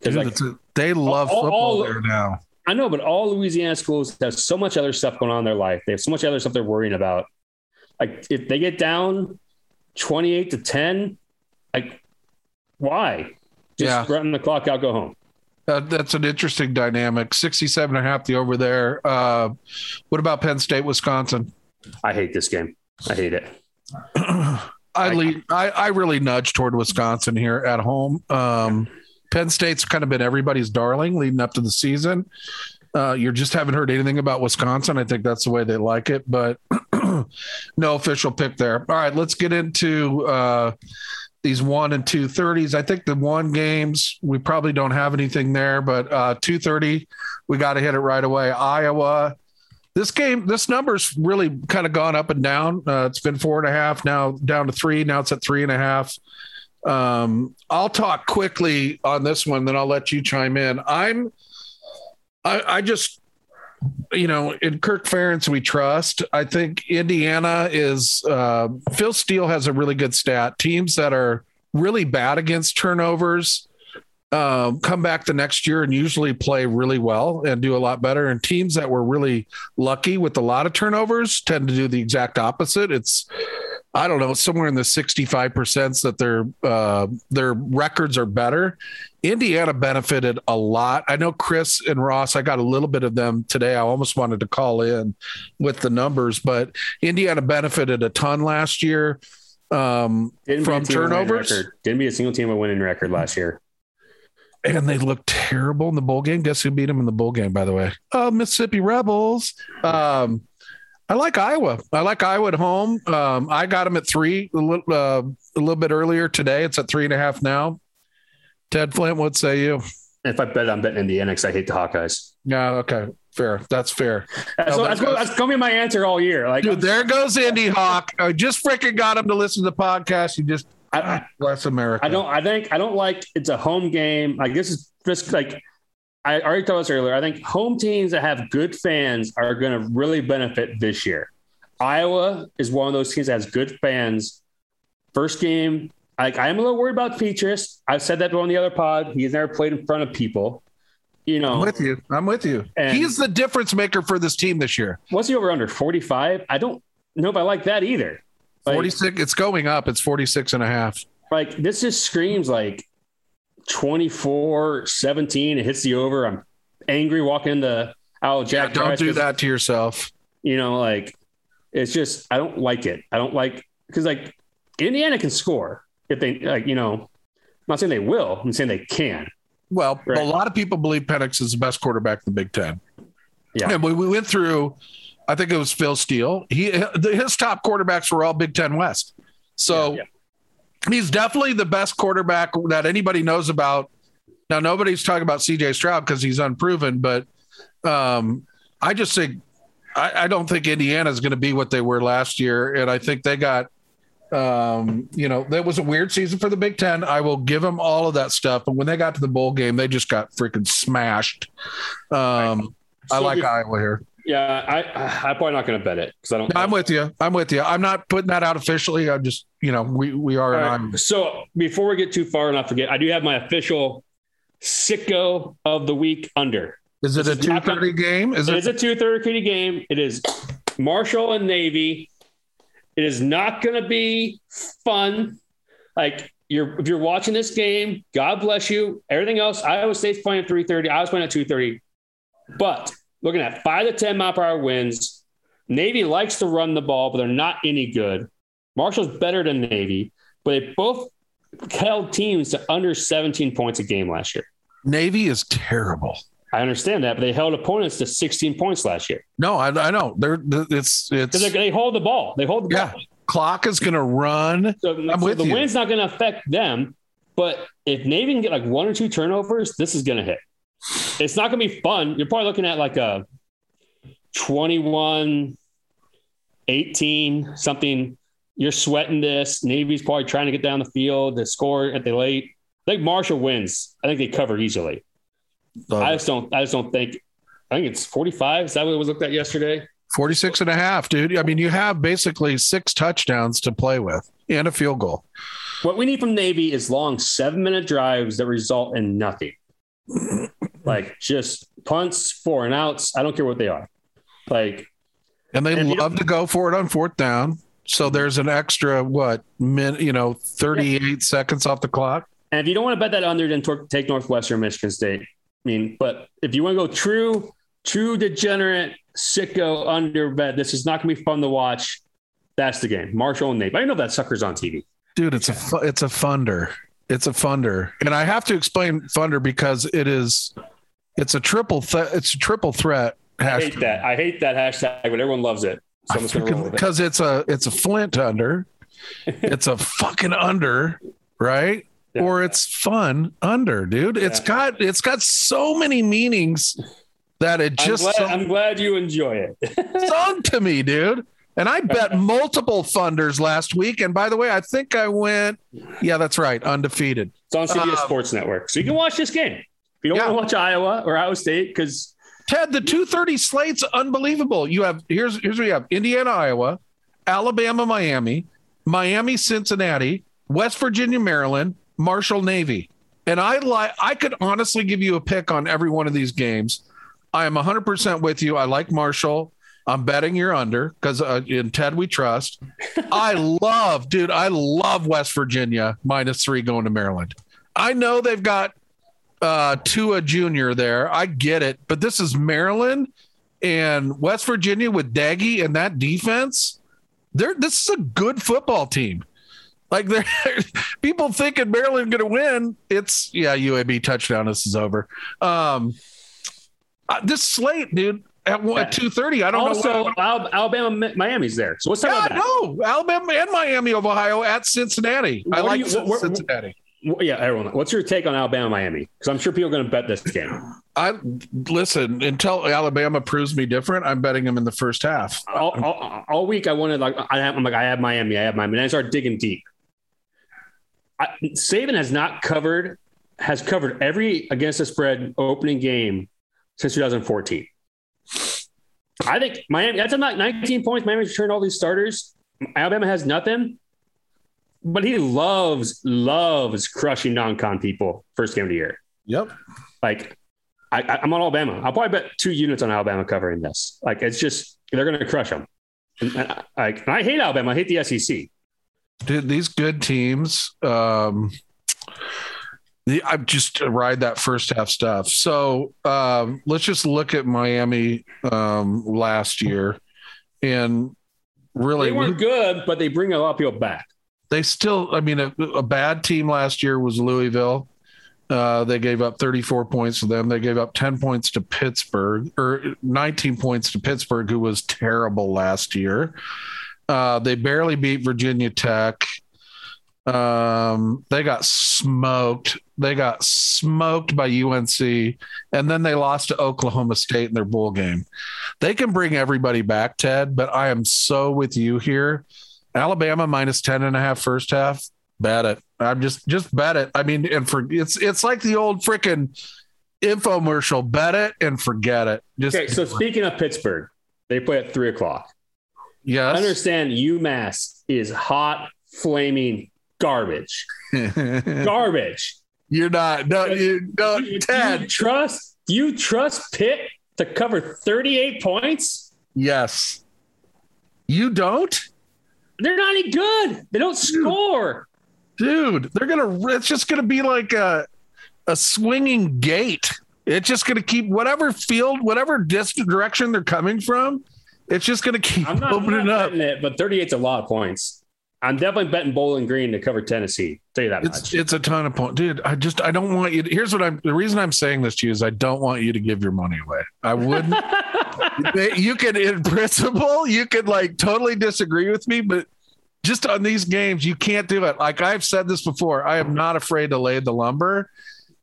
because like they love all, football all, there now. I know, but all Louisiana schools have so much other stuff going on in their life. They have so much other stuff they're worrying about like if they get down 28 to 10, like why? Just yeah. run the clock out, go home. Uh, that's an interesting dynamic. 67 and a half the over there. Uh, what about Penn State, Wisconsin? I hate this game. I hate it. I lead, I, I really nudge toward Wisconsin here at home. Um, Penn State's kind of been everybody's darling leading up to the season. Uh, you just haven't heard anything about Wisconsin. I think that's the way they like it, but no official pick there. All right, let's get into uh, these one and two thirties. I think the one games we probably don't have anything there, but uh, two thirty we got to hit it right away. Iowa. This game, this number's really kind of gone up and down. Uh, it's been four and a half, now down to three. Now it's at three and a half. Um, I'll talk quickly on this one, then I'll let you chime in. I'm I, I just you know, in Kirk Ferentz, we trust. I think Indiana is uh, Phil Steele has a really good stat. Teams that are really bad against turnovers uh, come back the next year and usually play really well and do a lot better. And teams that were really lucky with a lot of turnovers tend to do the exact opposite. It's I don't know, somewhere in the 65% that their uh, their records are better. Indiana benefited a lot. I know Chris and Ross, I got a little bit of them today. I almost wanted to call in with the numbers, but Indiana benefited a ton last year um, from turnovers. Didn't be a single team a winning record last year. And they looked terrible in the bowl game. Guess who beat them in the bowl game, by the way? Oh, Mississippi Rebels. Um, I like Iowa. I like Iowa at home. Um, I got them at three a little, uh, a little bit earlier today. It's at three and a half now. Ted Flint, what say you? If I bet, I'm betting Indiana because I hate the Hawkeyes. Yeah, okay, fair. That's fair. That's, no, that's, that's gonna be my answer all year. Like, dude, there goes Indy Hawk. I just freaking got him to listen to the podcast. You just I, bless America. I don't. I think I don't like. It's a home game. Like this is just like I already told us earlier, I think home teams that have good fans are going to really benefit this year. Iowa is one of those teams that has good fans. First game, like I am a little worried about Petras. I've said that on the other pod. He's never played in front of people. You know, I'm with you. I'm with you. He's the difference maker for this team this year. what's the over under 45? I don't know if I like that either. Like, 46. It's going up. It's 46 and a half. like this just screams like 24 17. It hits the over. I'm angry walking into Al Yeah, Jack. don't do that to yourself. You know, like it's just, I don't like it. I don't like, because like Indiana can score if they, like, you know, I'm not saying they will, I'm saying they can. Well, Right. a lot of people believe Penix is the best quarterback in the Big Ten. Yeah. And we, we went through, I think it was Phil Steele. He his top quarterbacks were all Big Ten West. So Yeah, he's definitely the best quarterback that anybody knows about. Now nobody's talking about CJ Stroud because he's unproven, but um, I just think I, I don't think Indiana is going to be what they were last year, and I think they got. Um, you know, that was a weird season for the Big Ten. I will give them all of that stuff. But when they got to the bowl game, they just got freaking smashed. Um, I like Iowa here. Yeah, I, I'm probably not going to bet it because I don't. I'm with you. I'm with you. I'm not putting that out officially. I'm just, you know, we we are. Right. So before we get too far and I forget, I do have my official sicko of the week under. Is it This a two thirty game? Is It it? is a 230 game. It is Marshall and Navy. It is not going to be fun. Like you're, if you're watching this game, God bless you. Everything else, Iowa State's playing at 330. Iowa's playing at 230. But looking at five to 10 mile per hour winds, Navy likes to run the ball, but they're not any good. Marshall's better than Navy, but they both held teams to under 17 points a game last year. Navy is terrible. I understand that, but they held opponents to 16 points last year. No, I, I know. They're it's it's they hold the ball. They hold the Yeah. ball. clock is going to run. So, I'm so with the you. win's not going to affect them. But if Navy can get like one or two turnovers, this is going to hit. It's not going to be fun. You're probably looking at like a 21, 18, something. You're sweating this. Navy's probably trying to get down the field to score at the late. I think Marshall wins. I think they cover easily. I just don't. I just don't think. I think it's 45. Is that what it was looked at yesterday? 46 and a half, dude. I mean, you have basically six touchdowns to play with and a field goal. What we need from Navy is long seven minute drives that result in nothing. like just punts, four and outs. I don't care what they are. Like, And they And love to go for it on fourth down. So there's an extra what min, you know, 38 seconds off the clock. and if you don't want to bet that under, then take Northwestern, Michigan State. I mean, but if you want to go true, true degenerate, sicko under bet, this is not going to be fun to watch. That's the game. Marshall and Navy. I know that sucker's on TV. Dude, it's a fu- it's a funder. It's a funder. And I have to explain funder because it is it's a triple th- it's a triple threat I hate that. I hate that hashtag, but everyone loves it. So I'm just going to roll with it. because it's a it's a flint under. it's a fucking under, right? Yeah. Or it's fun under, dude. It's Yeah. got it's got so many meanings that it I'm just glad, sunk, I'm glad you enjoy it. sunk to me, dude. And I bet multiple funders last week. And by the way, I think I went, yeah, that's right, undefeated. It's on CBS Um, Sports Network. So you can watch this game. If you don't Yeah. want to watch Iowa or Iowa State, because Ted, the 230 slate's unbelievable. You have here's here's what you have: Indiana, Iowa, Alabama, Miami, Miami, Cincinnati, West Virginia, Maryland, Marshall, Navy. And I like I could honestly give you a pick on every one of these games. I am 100% with you. I like Marshall. I'm betting you're under because uh, in Ted we trust. I love, dude. I love West Virginia minus three going to Maryland. I know they've got uh, Tua Jr. there. I get it, but this is Maryland and West Virginia with Doege and that defense. They're this is a good football team. Like people thinking Maryland going to win. It's yeah, UAB touchdown. This is over. Um, uh, this slate, dude, at one two thirty. I don't also know. Al- Alabama, Miami's there. So what's us talk Yeah, about that. no, Alabama and Miami of Ohio at Cincinnati. I like you- what- Cincinnati. Yeah, everyone. What's your take on Alabama, Miami? Because I'm sure people are going to bet this game. I listen until Alabama proves me different. I'm betting them in the first half. All, all, all week, I wanted like I have, I'm like I have Miami, I have Miami, and I start digging deep. I, Saban has not covered has covered every against the spread opening game since 2014. I think Miami. That's about 19 points. Miami's returned all these starters. Alabama has nothing, but he loves loves crushing non-con people first game of the year. Yep. Like I, am on Alabama. I'll probably bet two units on Alabama covering this. Like it's just they're going to crush them. And, and I, and I hate Alabama. I hate the SEC. Dude, these good teams. Um, the, I just ride that first half stuff. So um, let's just look at Miami um, last year, and really they weren't good, but they bring a lot of people back. They still, I mean, a, a bad team last year was Louisville. Uh, they gave up 34 points to them. They gave up 10 points to Pittsburgh, or 19 points to Pittsburgh, who was terrible last year. Uh, they barely beat Virginia Tech. Um, they got smoked. They got smoked by UNC, and then they lost to Oklahoma State in their bowl game. They can bring everybody back, Ted, but I am so with you here. Alabama minus 10 and a half first half. Bet it. I'm just just bet it. I mean, and for it's it's like the old freaking infomercial. Bet it and forget it. Just okay. So speaking of Pittsburgh, they play at three o'clock. Yes. I understand UMass is hot, flaming garbage. garbage. You're not. No, you no, do, Ted. You trust? Do you trust Pitt to cover 38 points? Yes. You don't? They're not any good. They don't score. Dude, they're gonna. It's just gonna be like a a swinging gate. It's just gonna keep whatever field, whatever distant direction they're coming from. It's just gonna keep I'm not, opening not up. It, but 38's a lot of points. I'm definitely betting Bowling Green to cover Tennessee. Tell you that it's, much. It's a ton of points, dude. I just I don't want you. To, here's what I'm. The reason I'm saying this to you is I don't want you to give your money away. I wouldn't. you can, in principle, you could like totally disagree with me, but just on these games, you can't do it. Like I've said this before, I am not afraid to lay the lumber.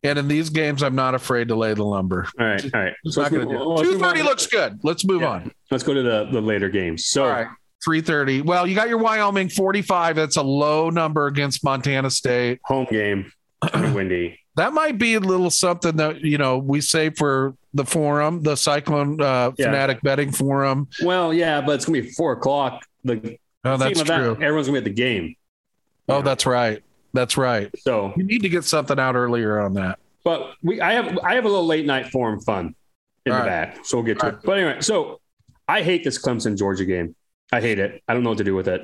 And in these games, I'm not afraid to lay the lumber. All right, all right. So Two thirty looks good. Let's move yeah. on. Let's go to the the later games. So, all right, three thirty. Well, you got your Wyoming forty five. That's a low number against Montana State. Home game, windy. That might be a little something that you know we say for the forum, the Cyclone uh, yeah. Fanatic Betting Forum. Well, yeah, but it's gonna be four o'clock. The Oh, that's true. Everyone's gonna be at the game. Oh, know? that's right. That's right. So you need to get something out earlier on that. But we, I have, I have a little late night forum fun in All the right. back, so we'll get to All it. Right. But anyway, so I hate this Clemson Georgia game. I hate it. I don't know what to do with it.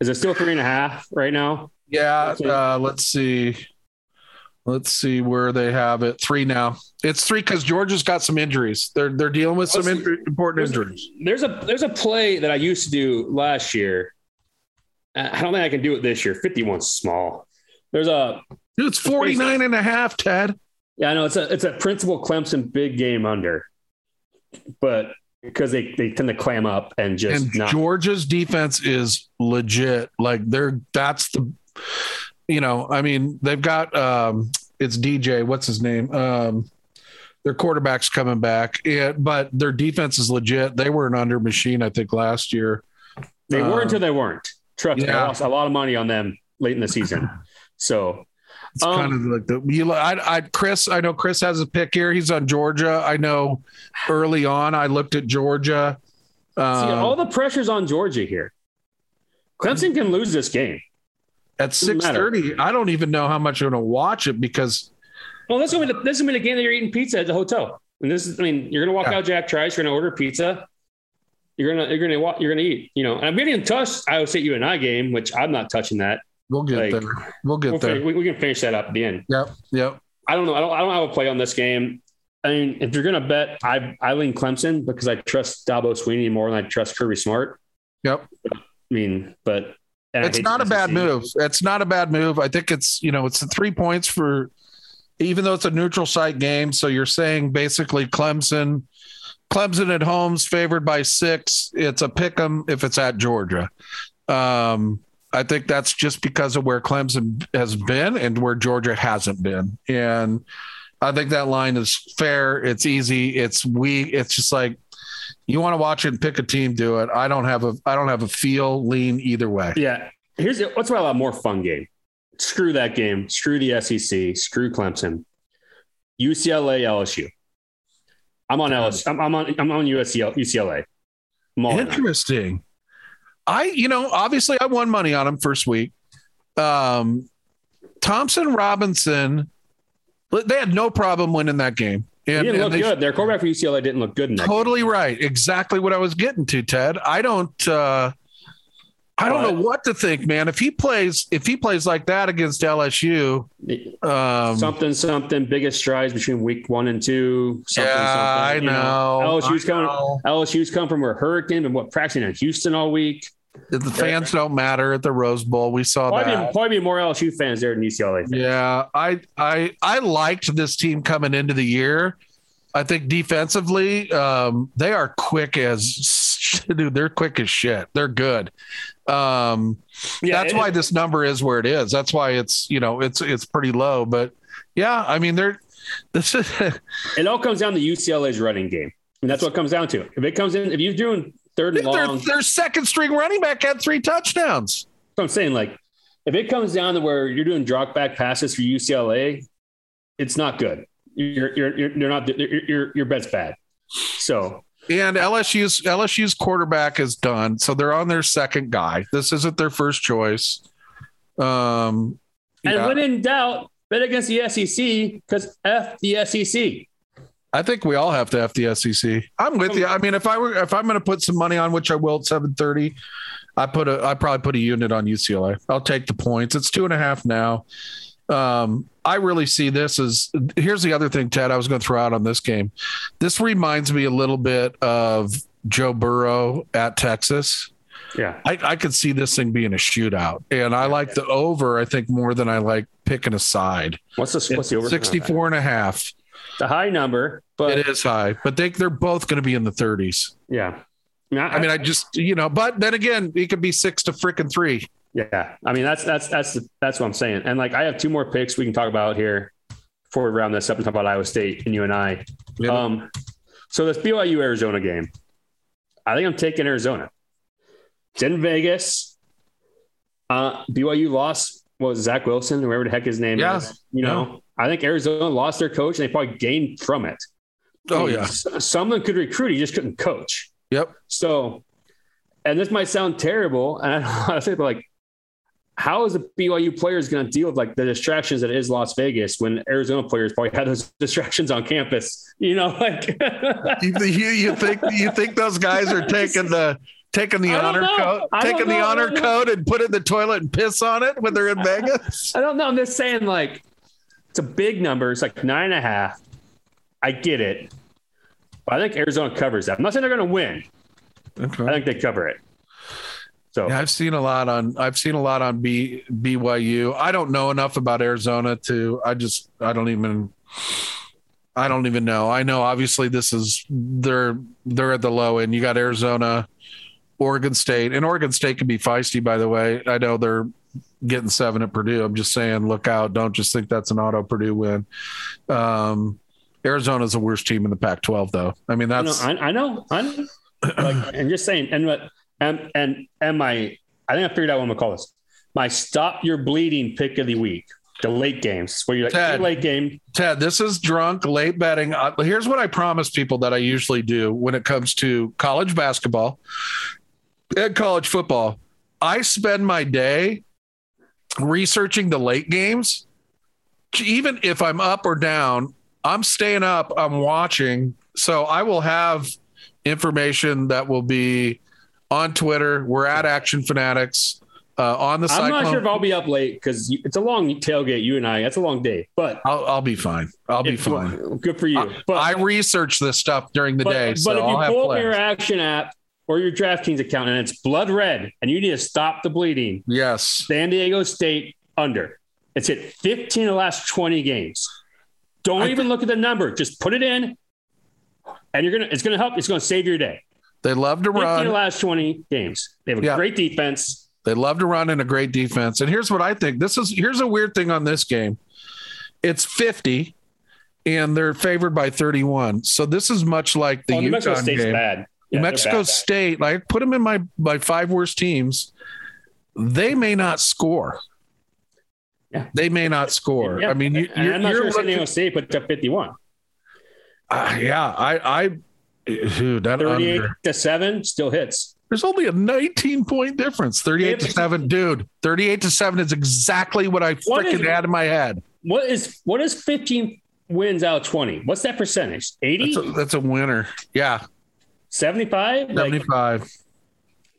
Is it still three and a half right now? Yeah. Uh, let's see. Let's see where they have it. Three now. It's three because Georgia's got some injuries. They're they're dealing with some important there's, injuries. There's a there's a play that I used to do last year. I don't think I can do it this year. 51 small. There's a Dude, it's 49 and a half, Ted. Yeah, I know it's a it's a principal Clemson big game under. But because they, they tend to clam up and just and not- Georgia's defense is legit. Like they're that's the you know, I mean, they've got um, it's DJ. What's his name? Um, their quarterback's coming back, it, but their defense is legit. They were an under machine, I think, last year. They were until they weren't. Trust yeah. me, I lost a lot of money on them late in the season. So it's um, kind of like the you. I, I, Chris. I know Chris has a pick here. He's on Georgia. I know. Early on, I looked at Georgia. Uh, see, all the pressure's on Georgia here. Clemson can lose this game at six thirty. I don't even know how much I'm going to watch it because. Well, this is going to be the, this is going to be the game that you're eating pizza at the hotel, and this is. I mean, you're going to walk yeah. out Jack Trice. You're going to order pizza. You're gonna you're gonna walk, you're gonna eat. You know, and I'm getting in touch Iowa State UNI game, which I'm not touching that. We'll get like, there. We'll get we'll there. Finish, we, we, can finish that up at the end. Yep. Yep. I don't know. I don't. I don't have a play on this game. I mean, if you're gonna bet, I I lean Clemson because I trust Dabo Swinney more than I trust Kirby Smart. Yep. I mean, but it's not a bad move. It's not a bad move. I think it's you know it's the three points for even though it's a neutral site game. So you're saying basically Clemson, Clemson at home's favored by six. It's a pick 'em if it's at Georgia. Um, I think that's just because of where Clemson has been and where Georgia hasn't been. And I think that line is fair. It's easy. It's weak. It's just like you want to watch it and pick a team, do it. I don't have a I don't have a feel lean either way. Yeah. Here's what's about a more fun game. Screw that game. Screw the SEC. Screw Clemson. UCLA LSU. I'm on LSU. I'm, I'm on I'm on USC, UCLA. Interesting. I you know obviously I won money on him first week. Um, Thompson Robinson, they had no problem winning that game And, he didn't look good. Their quarterback for UCLA didn't look good. Enough. Totally game. right. Exactly what I was getting to, Ted. I don't. Uh, I don't know what to think, man. If he plays, if he plays like that against LSU, um, something, something, biggest strides between week one and two. Something, yeah, something, I know. know. LSU's coming. LSU's come from a hurricane and what practicing in Houston all week. The fans don't matter at the Rose Bowl. We saw probably that. Be, probably be more LSU fans there than UCLA. Fans. Yeah, I, I, I liked this team coming into the year. I think defensively, um, they are quick as dude. They're quick as shit. They're good. Um, yeah, that's why this number is where it is. That's why it's you know it's it's pretty low. But yeah, I mean they're this is it all comes down to UCLA's running game. And that's what comes down to. If it comes in, if you're doing third and long, their, their second string running back had three touchdowns. So I'm saying like if it comes down to where you're doing drop back passes for UCLA, it's not good. You're you're you're, you're not your your bet's bad. So and LSU's LSU's quarterback is done, so they're on their second guy. This isn't their first choice. Um, and yeah. when in doubt, bet against the SEC because f the SEC. I think we all have to f the SEC. I'm with you. I mean, if I were if I'm going to put some money on which I will at 7:30, I put a I probably put a unit on UCLA. I'll take the points. It's two and a half now. Um, I really see this as here's the other thing, Ted, I was going to throw out on this game. This reminds me a little bit of Joe Burrow at Texas. Yeah. I, I could see this thing being a shootout. And I like the over, I think, more than I like picking a side. What's the, what's the over? 64 and a half. A high number, but it is high, but they, they're both going to be in the 30s. Yeah. I, I mean, I just, you know, but then again, it could be six to freaking three. Yeah, I mean that's that's that's that's what I'm saying. And like I have two more picks we can talk about here before we round this up and talk about Iowa State and UNI. Yep. Um, so this BYU Arizona game, I think I'm taking Arizona. It's in Vegas. Uh, BYU lost What was Zach Wilson, whoever the heck his name yeah. is. You know, yeah. I think Arizona lost their coach and they probably gained from it. Oh yeah, someone could recruit, he just couldn't coach. Yep. So, and this might sound terrible, and I don't know how to say, but like how is the BYU players going to deal with like the distractions that is Las Vegas when Arizona players probably had those distractions on campus? You know, like you, you, think you think those guys are taking the taking the honor code, taking the honor code and put it in the toilet and piss on it when they're in Vegas? I don't know. I'm just saying, like, it's a big number. It's like nine and a half. I get it, but I think Arizona covers that. I'm not saying they're going to win. Okay. I think they cover it. So yeah, I've seen a lot on I've seen a lot on B, BYU. I don't know enough about Arizona to I just I don't even I don't even know. I know obviously this is they're they're at the low end. You got Arizona, Oregon State, and Oregon State can be feisty. By the way, I know they're getting seven at Purdue. I'm just saying, look out! Don't just think that's an auto Purdue win. Um, Arizona's the worst team in the Pac-12, though. I mean, that's I know, I know, I know. like, and just saying, and what and and and my I think I figured out what I'm gonna call this. My stop your bleeding pick of the week. The late games where you're like Ted, late game. Ted, this is drunk late betting. Uh, here's what I promise people that I usually do when it comes to college basketball and college football. I spend my day researching the late games. Even if I'm up or down, I'm staying up, I'm watching. So I will have information that will be on Twitter. We're at Action Fanatics. Uh, on the I'm not sure if I'll be up late because it's a long tailgate. You and I, that's a long day, but I'll, I'll be fine. I'll be fine. Good for you. I, but I research this stuff during the but, day. But so if you I'll pull up your Action app or your DraftKings account and it's blood red and you need to stop the bleeding, yes, San Diego State under. It's hit 15 of the last 20 games. Don't I even th- look at the number. Just put it in, and you're gonna. It's gonna help. It's gonna save your day. They love to run. The last 20 games. They have a yeah. great defense. They love to run in a great defense. And here's what I think. This is here's a weird thing on this game. It's 50 and they're favored by 31. So this is much like the oh, New Mexico State's game. bad. Yeah, Mexico State, like put them in my my five worst teams. They may not score. Yeah. They may not score. Yeah. I mean, you, are I'm not sure San Diego State put up 51. Uh, yeah, I, I Dude, that 38 under. to 7 still hits. There's only a 19 point difference. 38 to 7, dude. 38 to 7 is exactly what I freaking had in my head. What is what is 15 wins out of 20. What's that percentage? 80? That's a, that's a winner. Yeah, 75? Like, 75.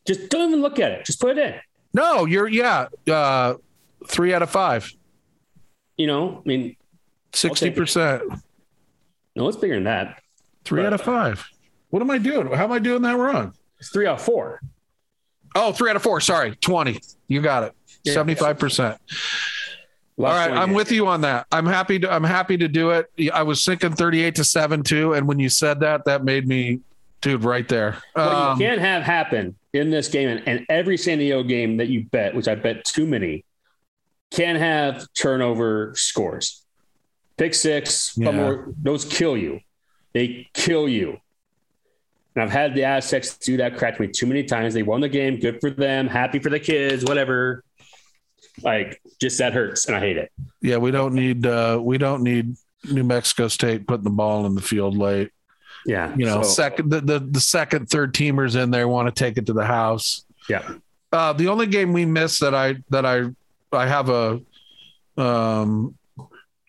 just don't even look at it. Just put it in. No, you're yeah, uh, three out of five. You know, I mean, Sixty percent. no, it's bigger than that. Three out of five. What am I doing? How am I doing that wrong? It's three out of four. Oh, three out of four. Sorry, twenty. You got it. Yeah. Seventy-five percent. All Last right, 20 I'm with you on that. I'm happy to. I'm happy to do it. I was thinking 38 to seven too, and when you said that, that made me, dude, right there. What Um, you can't have happen in this game and, and every San Diego game that you bet, which I bet too many, can have turnover scores. Pick six, Yeah. fumble, those kill you. They kill you. And I've had the Aztecs do that, cracked me too many times. They won the game. Good for them. Happy for the kids, whatever. Like, just that hurts. And I hate it. yeah, we don't need. Uh, we don't need New Mexico State putting the ball in the field late. Yeah. You know, So, second the, the the second, third teamers in there want to take it to the house. yeah. Uh, the only game we missed that I that I I have a um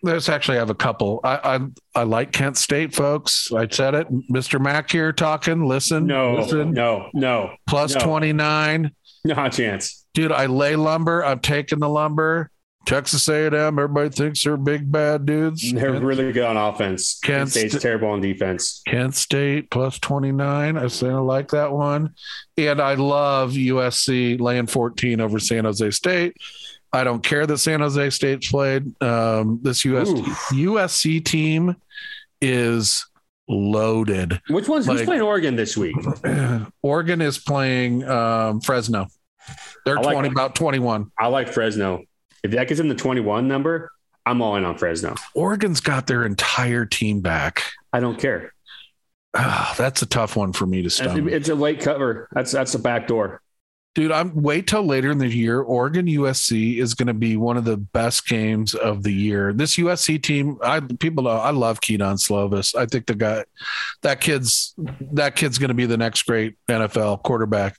there's actually I have a couple. I, I I like Kent State folks. I said it. Mr. Mack here talking. Listen, No, listen. no, no, Plus no. 29. not a chance. Dude, I lay lumber. I'm taking the lumber. Texas A&M. Everybody thinks they're big bad dudes. They're Kent, really good on offense. Kent Kent State's Sta- terrible on defense. Kent State plus 29. I say I like that one. And I love USC laying 14 over San Jose State. I don't care that San Jose State's played. Um, this US, USC team is loaded. Which one's who's playing Oregon this week? Oregon is playing um, Fresno. They're like 20, about 21. I like Fresno. If that gets in the 21 number, I'm all in on Fresno. Oregon's got their entire team back. I don't care. Ah, that's a tough one for me to stomach. It's a late cover. That's that's a back door. Dude, I'm wait till later in the year. Oregon USC is going to be one of the best games of the year. This USC team, I people know I love Kedon Slovis. I think the guy, that kid's that kid's going to be the next great NFL quarterback.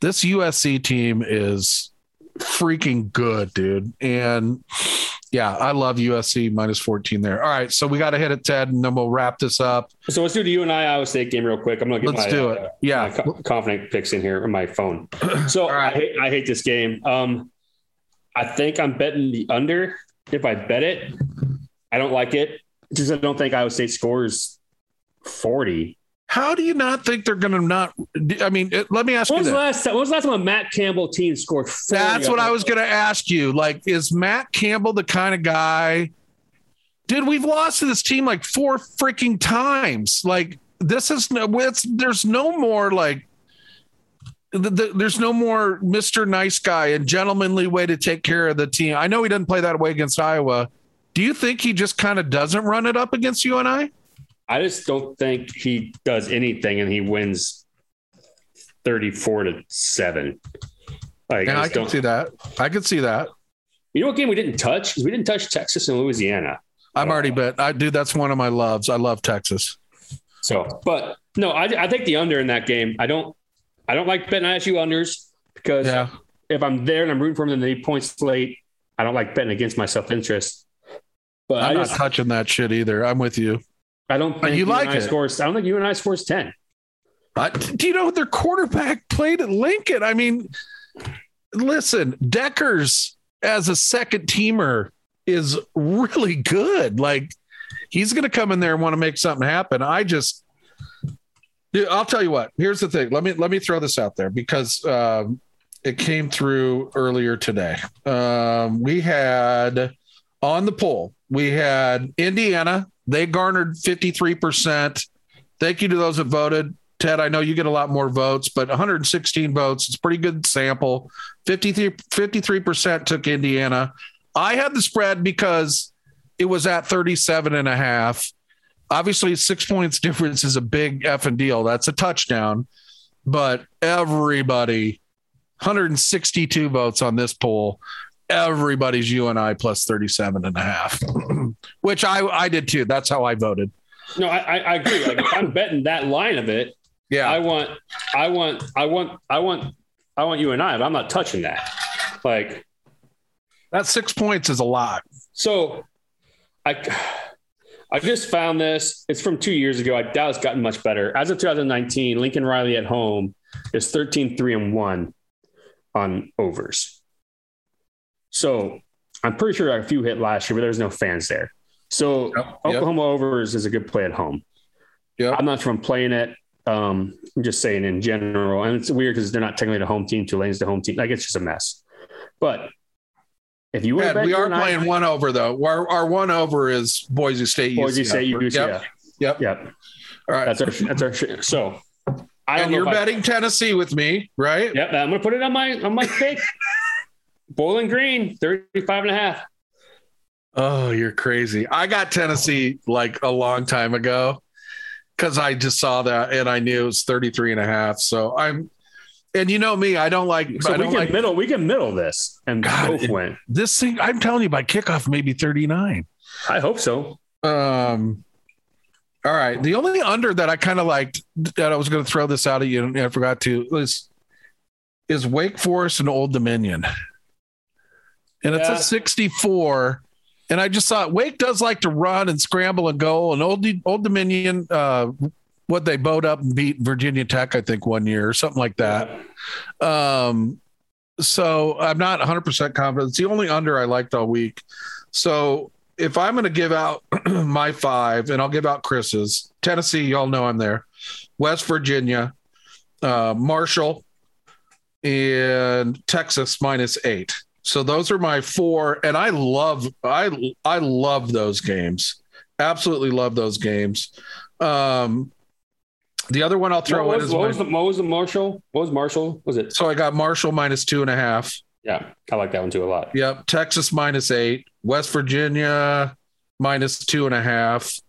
This USC team is freaking good, dude. And yeah, I love USC minus 14 there. All right, so we got to hit it, Ted, and then we'll wrap this up. So let's do the UNI Iowa State game real quick. I'm gonna get Let's my, do uh, it. my Yeah. co- confident picks in here on my phone. So right. I, hate, I hate this game. Um, I think I'm betting the under. If I bet it, I don't like it. Just I don't think Iowa State scores 40. How do you not think they're going to not? I mean, it, let me ask When you was the last time? When was the last time a Matt Campbell team scored? 40 That's what I was going to ask you. Like, is Matt Campbell the kind of guy? Dude, we've lost to this team like four freaking times. Like, this is no, it's, there's no more like, the, the, there's no more Mr. Nice Guy and gentlemanly way to take care of the team. I know he doesn't play that way against Iowa. Do you think he just kind of doesn't run it up against UNI? I just don't think he does anything and he wins 34 to 7. Like, Yeah, I can see that. I can see that. you know what game we didn't touch? we didn't touch Texas and Louisiana. I'm already bet. I do. That's one of my loves. I love Texas. So, but no, I, I think the under in that game. I don't, I don't like betting ISU unders because Yeah. if I'm there and I'm rooting for them and they points late, I don't like betting against my self interest. But I'm I not touching that shit either. I'm with you. I don't But think you like UNI it. scores. I don't think UNI scores 10. I, do you know their quarterback played at Lincoln? I mean, listen, Deckers as a second teamer is really good. Like he's going to come in there and want to make something happen. I just, I'll tell you what. Here's the thing. Let me let me throw this out there because um, it came through earlier today. Um, we had on the poll. We had Indiana. They garnered 53%. Thank you to those that voted. Ted, I know you get a lot more votes, but 116 votes. It's a pretty good sample. 53, 53% took Indiana. I had the spread because it was at 37 and a half. Obviously, six points difference is a big effing deal. That's a touchdown. But everybody, 162 votes on this poll. Everybody's UNI plus 37 and a half, which I, I did too. That's how I voted. No, I, I, agree. Like if I'm betting that line of it, Yeah. I want, I want, I want, I want, I want UNI, but I'm not touching that. Like, that six points is a lot. so I, I just found this. It's from two years ago. I doubt it's gotten much better. As of 2019, Lincoln Riley at home is 13 3 and 1 on overs. So I'm pretty sure a few hit last year, but there's no fans there. So yep, yep. Oklahoma overs is a good play at home. Yeah, I'm not sure I'm playing it. Um, I'm just saying in general, and it's weird because they're not technically the home team. Tulane's the home team. Like it's just a mess. But if you yeah, we are playing one over though. Our, our one over is Boise State. Boise UCF. State, UCF. Yep. Yep. Yep. All right. That's our. That's our. So. I and you're betting I, Tennessee with me, right? Yep. I'm gonna put it on my on my pick. Bowling Green, 35 and a half. Oh, you're crazy. I got Tennessee like a long time ago because I just saw that and I knew it was 33 and a half. So I'm, and you know me, I don't like. So I we can like, middle. We can middle this and God, both win. This thing, I'm telling you, by kickoff, maybe 39. I hope so. Um. All right. The only under that I kind of liked that I was going to throw this out at you, and I forgot to is is Wake Forest and Old Dominion, and yeah. it's a 64. And I just thought Wake does like to run and scramble and go. And Old Old Dominion, uh, what they bowed up and beat Virginia Tech, I think one year or something like that. Um, so I'm not 100 percent confident. It's the only under I liked all week. So if I'm going to give out my five, and I'll give out Chris's Tennessee, y'all know I'm there. West Virginia, uh, Marshall, and Texas minus eight. So those are my four, and I love I I love those games. Absolutely love those games. Um, the other one I'll throw what in is what, my, was the, what was the Marshall? What was Marshall? Was it? So I got Marshall minus two and a half. Yeah, I like that one too a lot. Yep. Texas minus eight. West Virginia minus two and a half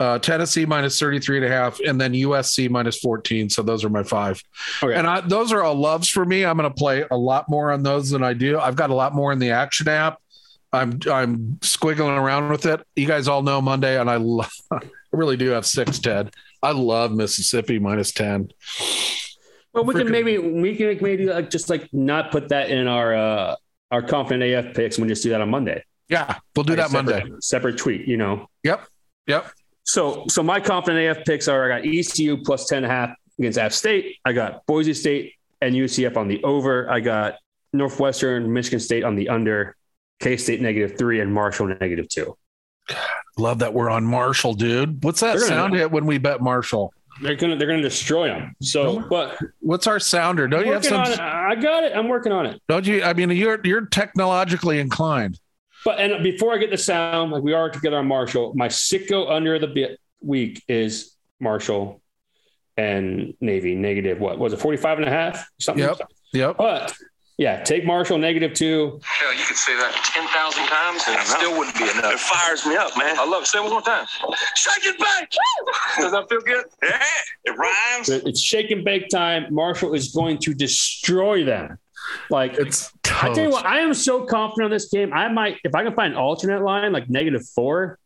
uh, Tennessee minus 33 and a half, and then USC minus 14. So those are my five. Okay. And I, those are all loves for me. I'm going to play a lot more on those than I do. I've got a lot more in the action app. I'm I'm squiggling around with it. You guys all know Monday, and I, I really do have six, Ted. I love Mississippi minus 10. Well, we Freaking- can maybe we can maybe like just like not put that in our uh our confident AF picks. We just do that on Monday. Yeah, we'll do like that separate, Monday. Separate tweet, you know. Yep. Yep. So, so my confident AF picks are I got ECU plus 10 and a half against App State. I got Boise State and UCF on the over. I got Northwestern, Michigan State on the under, K State negative three, and Marshall negative two. Love that we're on Marshall, dude. What's that sound hit when we bet Marshall? They're gonna they're gonna destroy them. So, but what's our sounder? Don't you have some? I got it. I'm working on it. Don't you? I mean, you're you're technologically inclined. But and before I get the sound, like we are together on Marshall, my sicko under the bit week is Marshall and Navy negative. What was it? 45 and a half? Something. Yep. Yep. But yeah, take Marshall negative two. Hell, you could say that 10,000 times and it still wouldn't be enough. It fires me up, man. I love it. Say it one more time. Shake it back. Does that feel good? Yeah, it rhymes. It's shake and bake time. Marshall is going to destroy them. Like it's. I tell you what, I am so confident on this game. I might if I can find an alternate line like negative four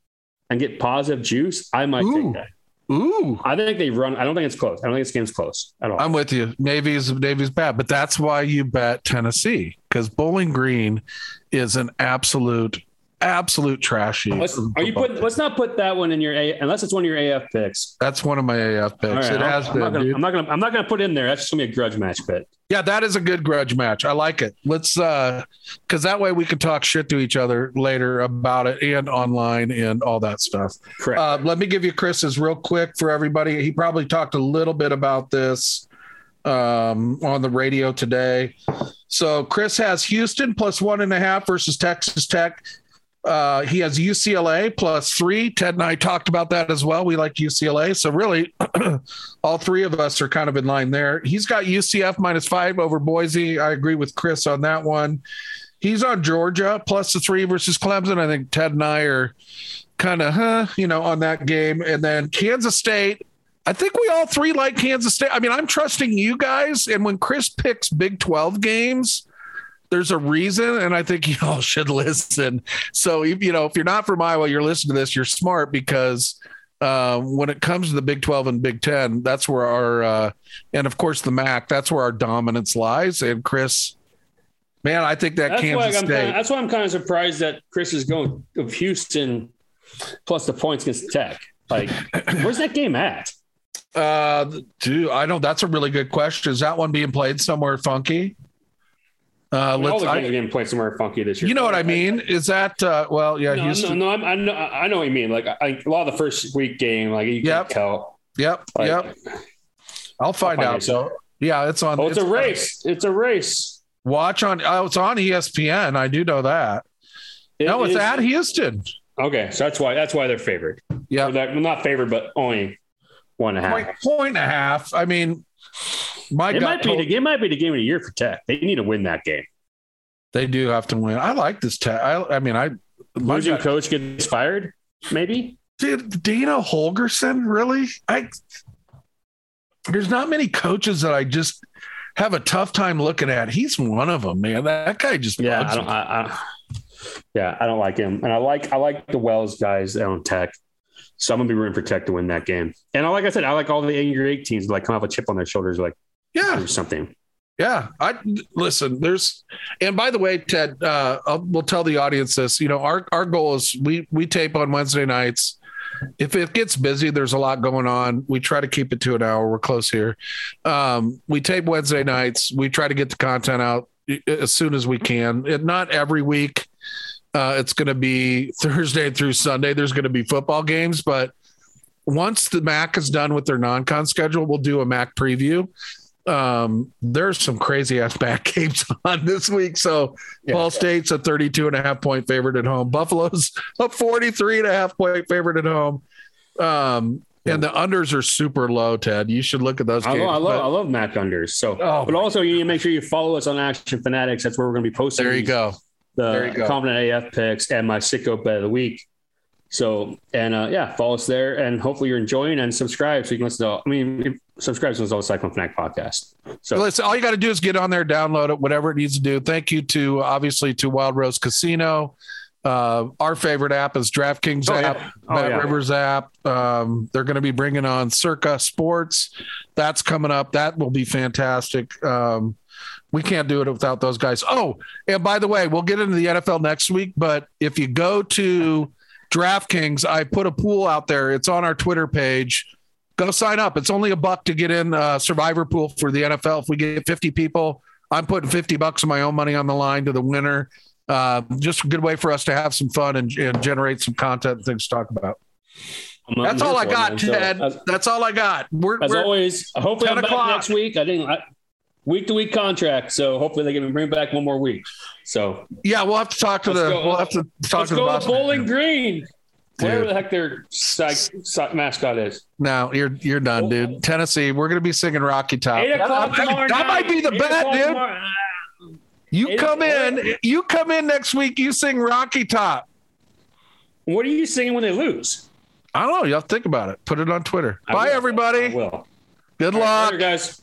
and get positive juice, I might Ooh. take that. Ooh. I think they run. I don't think it's close. I don't think this game's close at all. I'm with you. Navy's Navy's bad, but that's why you bet Tennessee because Bowling Green is an absolute absolute trashy. Let's, are you put? Let's not put that one in your A unless it's one of your AF picks. That's one of my AF picks. Right, it has I'm been. Not gonna, I'm not gonna. I'm not gonna put in there. That's just gonna be a grudge match bet. Yeah, that is a good grudge match. I like it. Let's uh because that way we can talk shit to each other later about it and online and all that stuff. Correct. Uh, let me give you Chris's real quick for everybody. He probably talked a little bit about this um on the radio today. So Chris has Houston plus one and a half versus Texas Tech. Uh, he has UCLA plus three. Ted and I talked about that as well. We like UCLA. So, really, all three of us are kind of in line there. He's got UCF minus five over Boise. I agree with Chris on that one. He's on Georgia plus the three versus Clemson. I think Ted and I are kind of, huh, you know, on that game. And then Kansas State. I think we all three like Kansas State. I mean, I'm trusting you guys. And when Chris picks Big 12 games, there's a reason, and I think you all should listen. So, you know, if you're not from Iowa, you're listening to this, you're smart because uh, when it comes to the Big 12 and Big 10, that's where our, uh, and of course the MAC, that's where our dominance lies. And Chris, man, I think that that's Kansas State. Kinda, that's why I'm kind of surprised that Chris is going of Houston plus the points against Tech. Like, where's that game at? Uh, dude, I don't. That's a really good question. Is that one being played somewhere funky? Uh, All let's. the I, games are getting played somewhere funky this year. you know what I mean? Is that uh, well? Yeah, No, Houston. no, no, I'm- I know, I know what you mean. Like, I, a lot of the first week game, like you Yep. can tell. Yep, Like, yep. I'll find find out. So yeah, it's on. Oh, it's a race. It's a race. Watch on. Oh, it's on ESPN. I do know that. It no, it's is- at Houston. Okay, so that's why that's why they're favored. Yeah, they're not favored, but only one and a half. point, point and a half. I mean, my It might be told- the it might be the game of the year for Tech. They need to win that game. they do have to win. I like this. Tech. I, I mean, I Losing gut, coach gets fired, maybe. Dude, Dana Holgorsen, really? I there's not many coaches that I just have a tough time looking at. He's one of them, man. That guy just Yeah, I don't. I, I, yeah, I don't like him, and I like I like the Wells guys on Tech. So I'm gonna be rooting for Tech to win that game. And I, like I said, I like all the angry eight teams like come off a chip on their shoulders, like yeah, do something. yeah. I listen. There's, and by the way, Ted, uh, I'll, we'll tell the audience this. You know, our our goal is we we tape on Wednesday nights. If it gets busy, there's a lot going on. We try to keep it to an hour. We're close here. Um, we tape Wednesday nights. We try to get the content out as soon as we can. It, not every week. Uh, it's going to be Thursday through Sunday. There's going to be football games, but once the MAC is done with their non-con schedule, we'll do a MAC preview. Um, there's some crazy ass MAC games on this week. So Yeah. Ball State's a 32 and a half point favorite at home. Buffalo's a 43 and a half point favorite at home. Um, and the unders are super low, Ted. You should look at those I games. love, I love, But I love Mac unders. So, Oh, but also you need to make sure you follow us on Action Fanatics. That's where we're going to be posting. there you these- go. There you the go. confident AF picks and my sicko bet of the week. So and uh, yeah, follow us there, and hopefully you're enjoying and subscribe so you can listen to. I mean, subscribe to the Cyclone Fanatic podcast. So Listen, all you got to do is get on there, download it, whatever it needs to do. Thank you to obviously to Wild Rose Casino. Uh, our favorite app is DraftKings Oh, app, yeah. Oh, Bet yeah. Rivers app. Um, they're going to be bringing on Circa Sports. That's coming up. That will be fantastic. Um, we can't do it without those guys. Oh, and by the way, we'll get into the NFL next week. But if you go to DraftKings, I put a pool out there. It's on our Twitter page. Go sign up. It's only a buck to get in uh, Survivor pool for the NFL. If we get 50 people, I'm putting 50 bucks of my own money on the line to the winner. Uh, just a good way for us to have some fun and, and generate some content and things to talk about. That's all I got, man. So, Ted. as, That's all I got. We're, as we're always, hopefully 10 I'm back next week. I didn't. Week to week contract, so hopefully they can bring back one more week. So yeah, we'll have to talk to Let's the go. we'll have to talk let's to the boss. to Bowling Green. Whatever the heck their psych, mascot is. No, you're you're done, oh. dude. Tennessee, we're gonna be singing Rocky Top. Eight o'clock that, tomorrow that might be the Eight bet, dude. tomorrow- You Eight come in, you come in next week. You sing Rocky Top. What are you singing when they lose? I don't know. Y'all think about it. Put it on Twitter. I Bye, will. everybody. Good All right, luck. later, guys.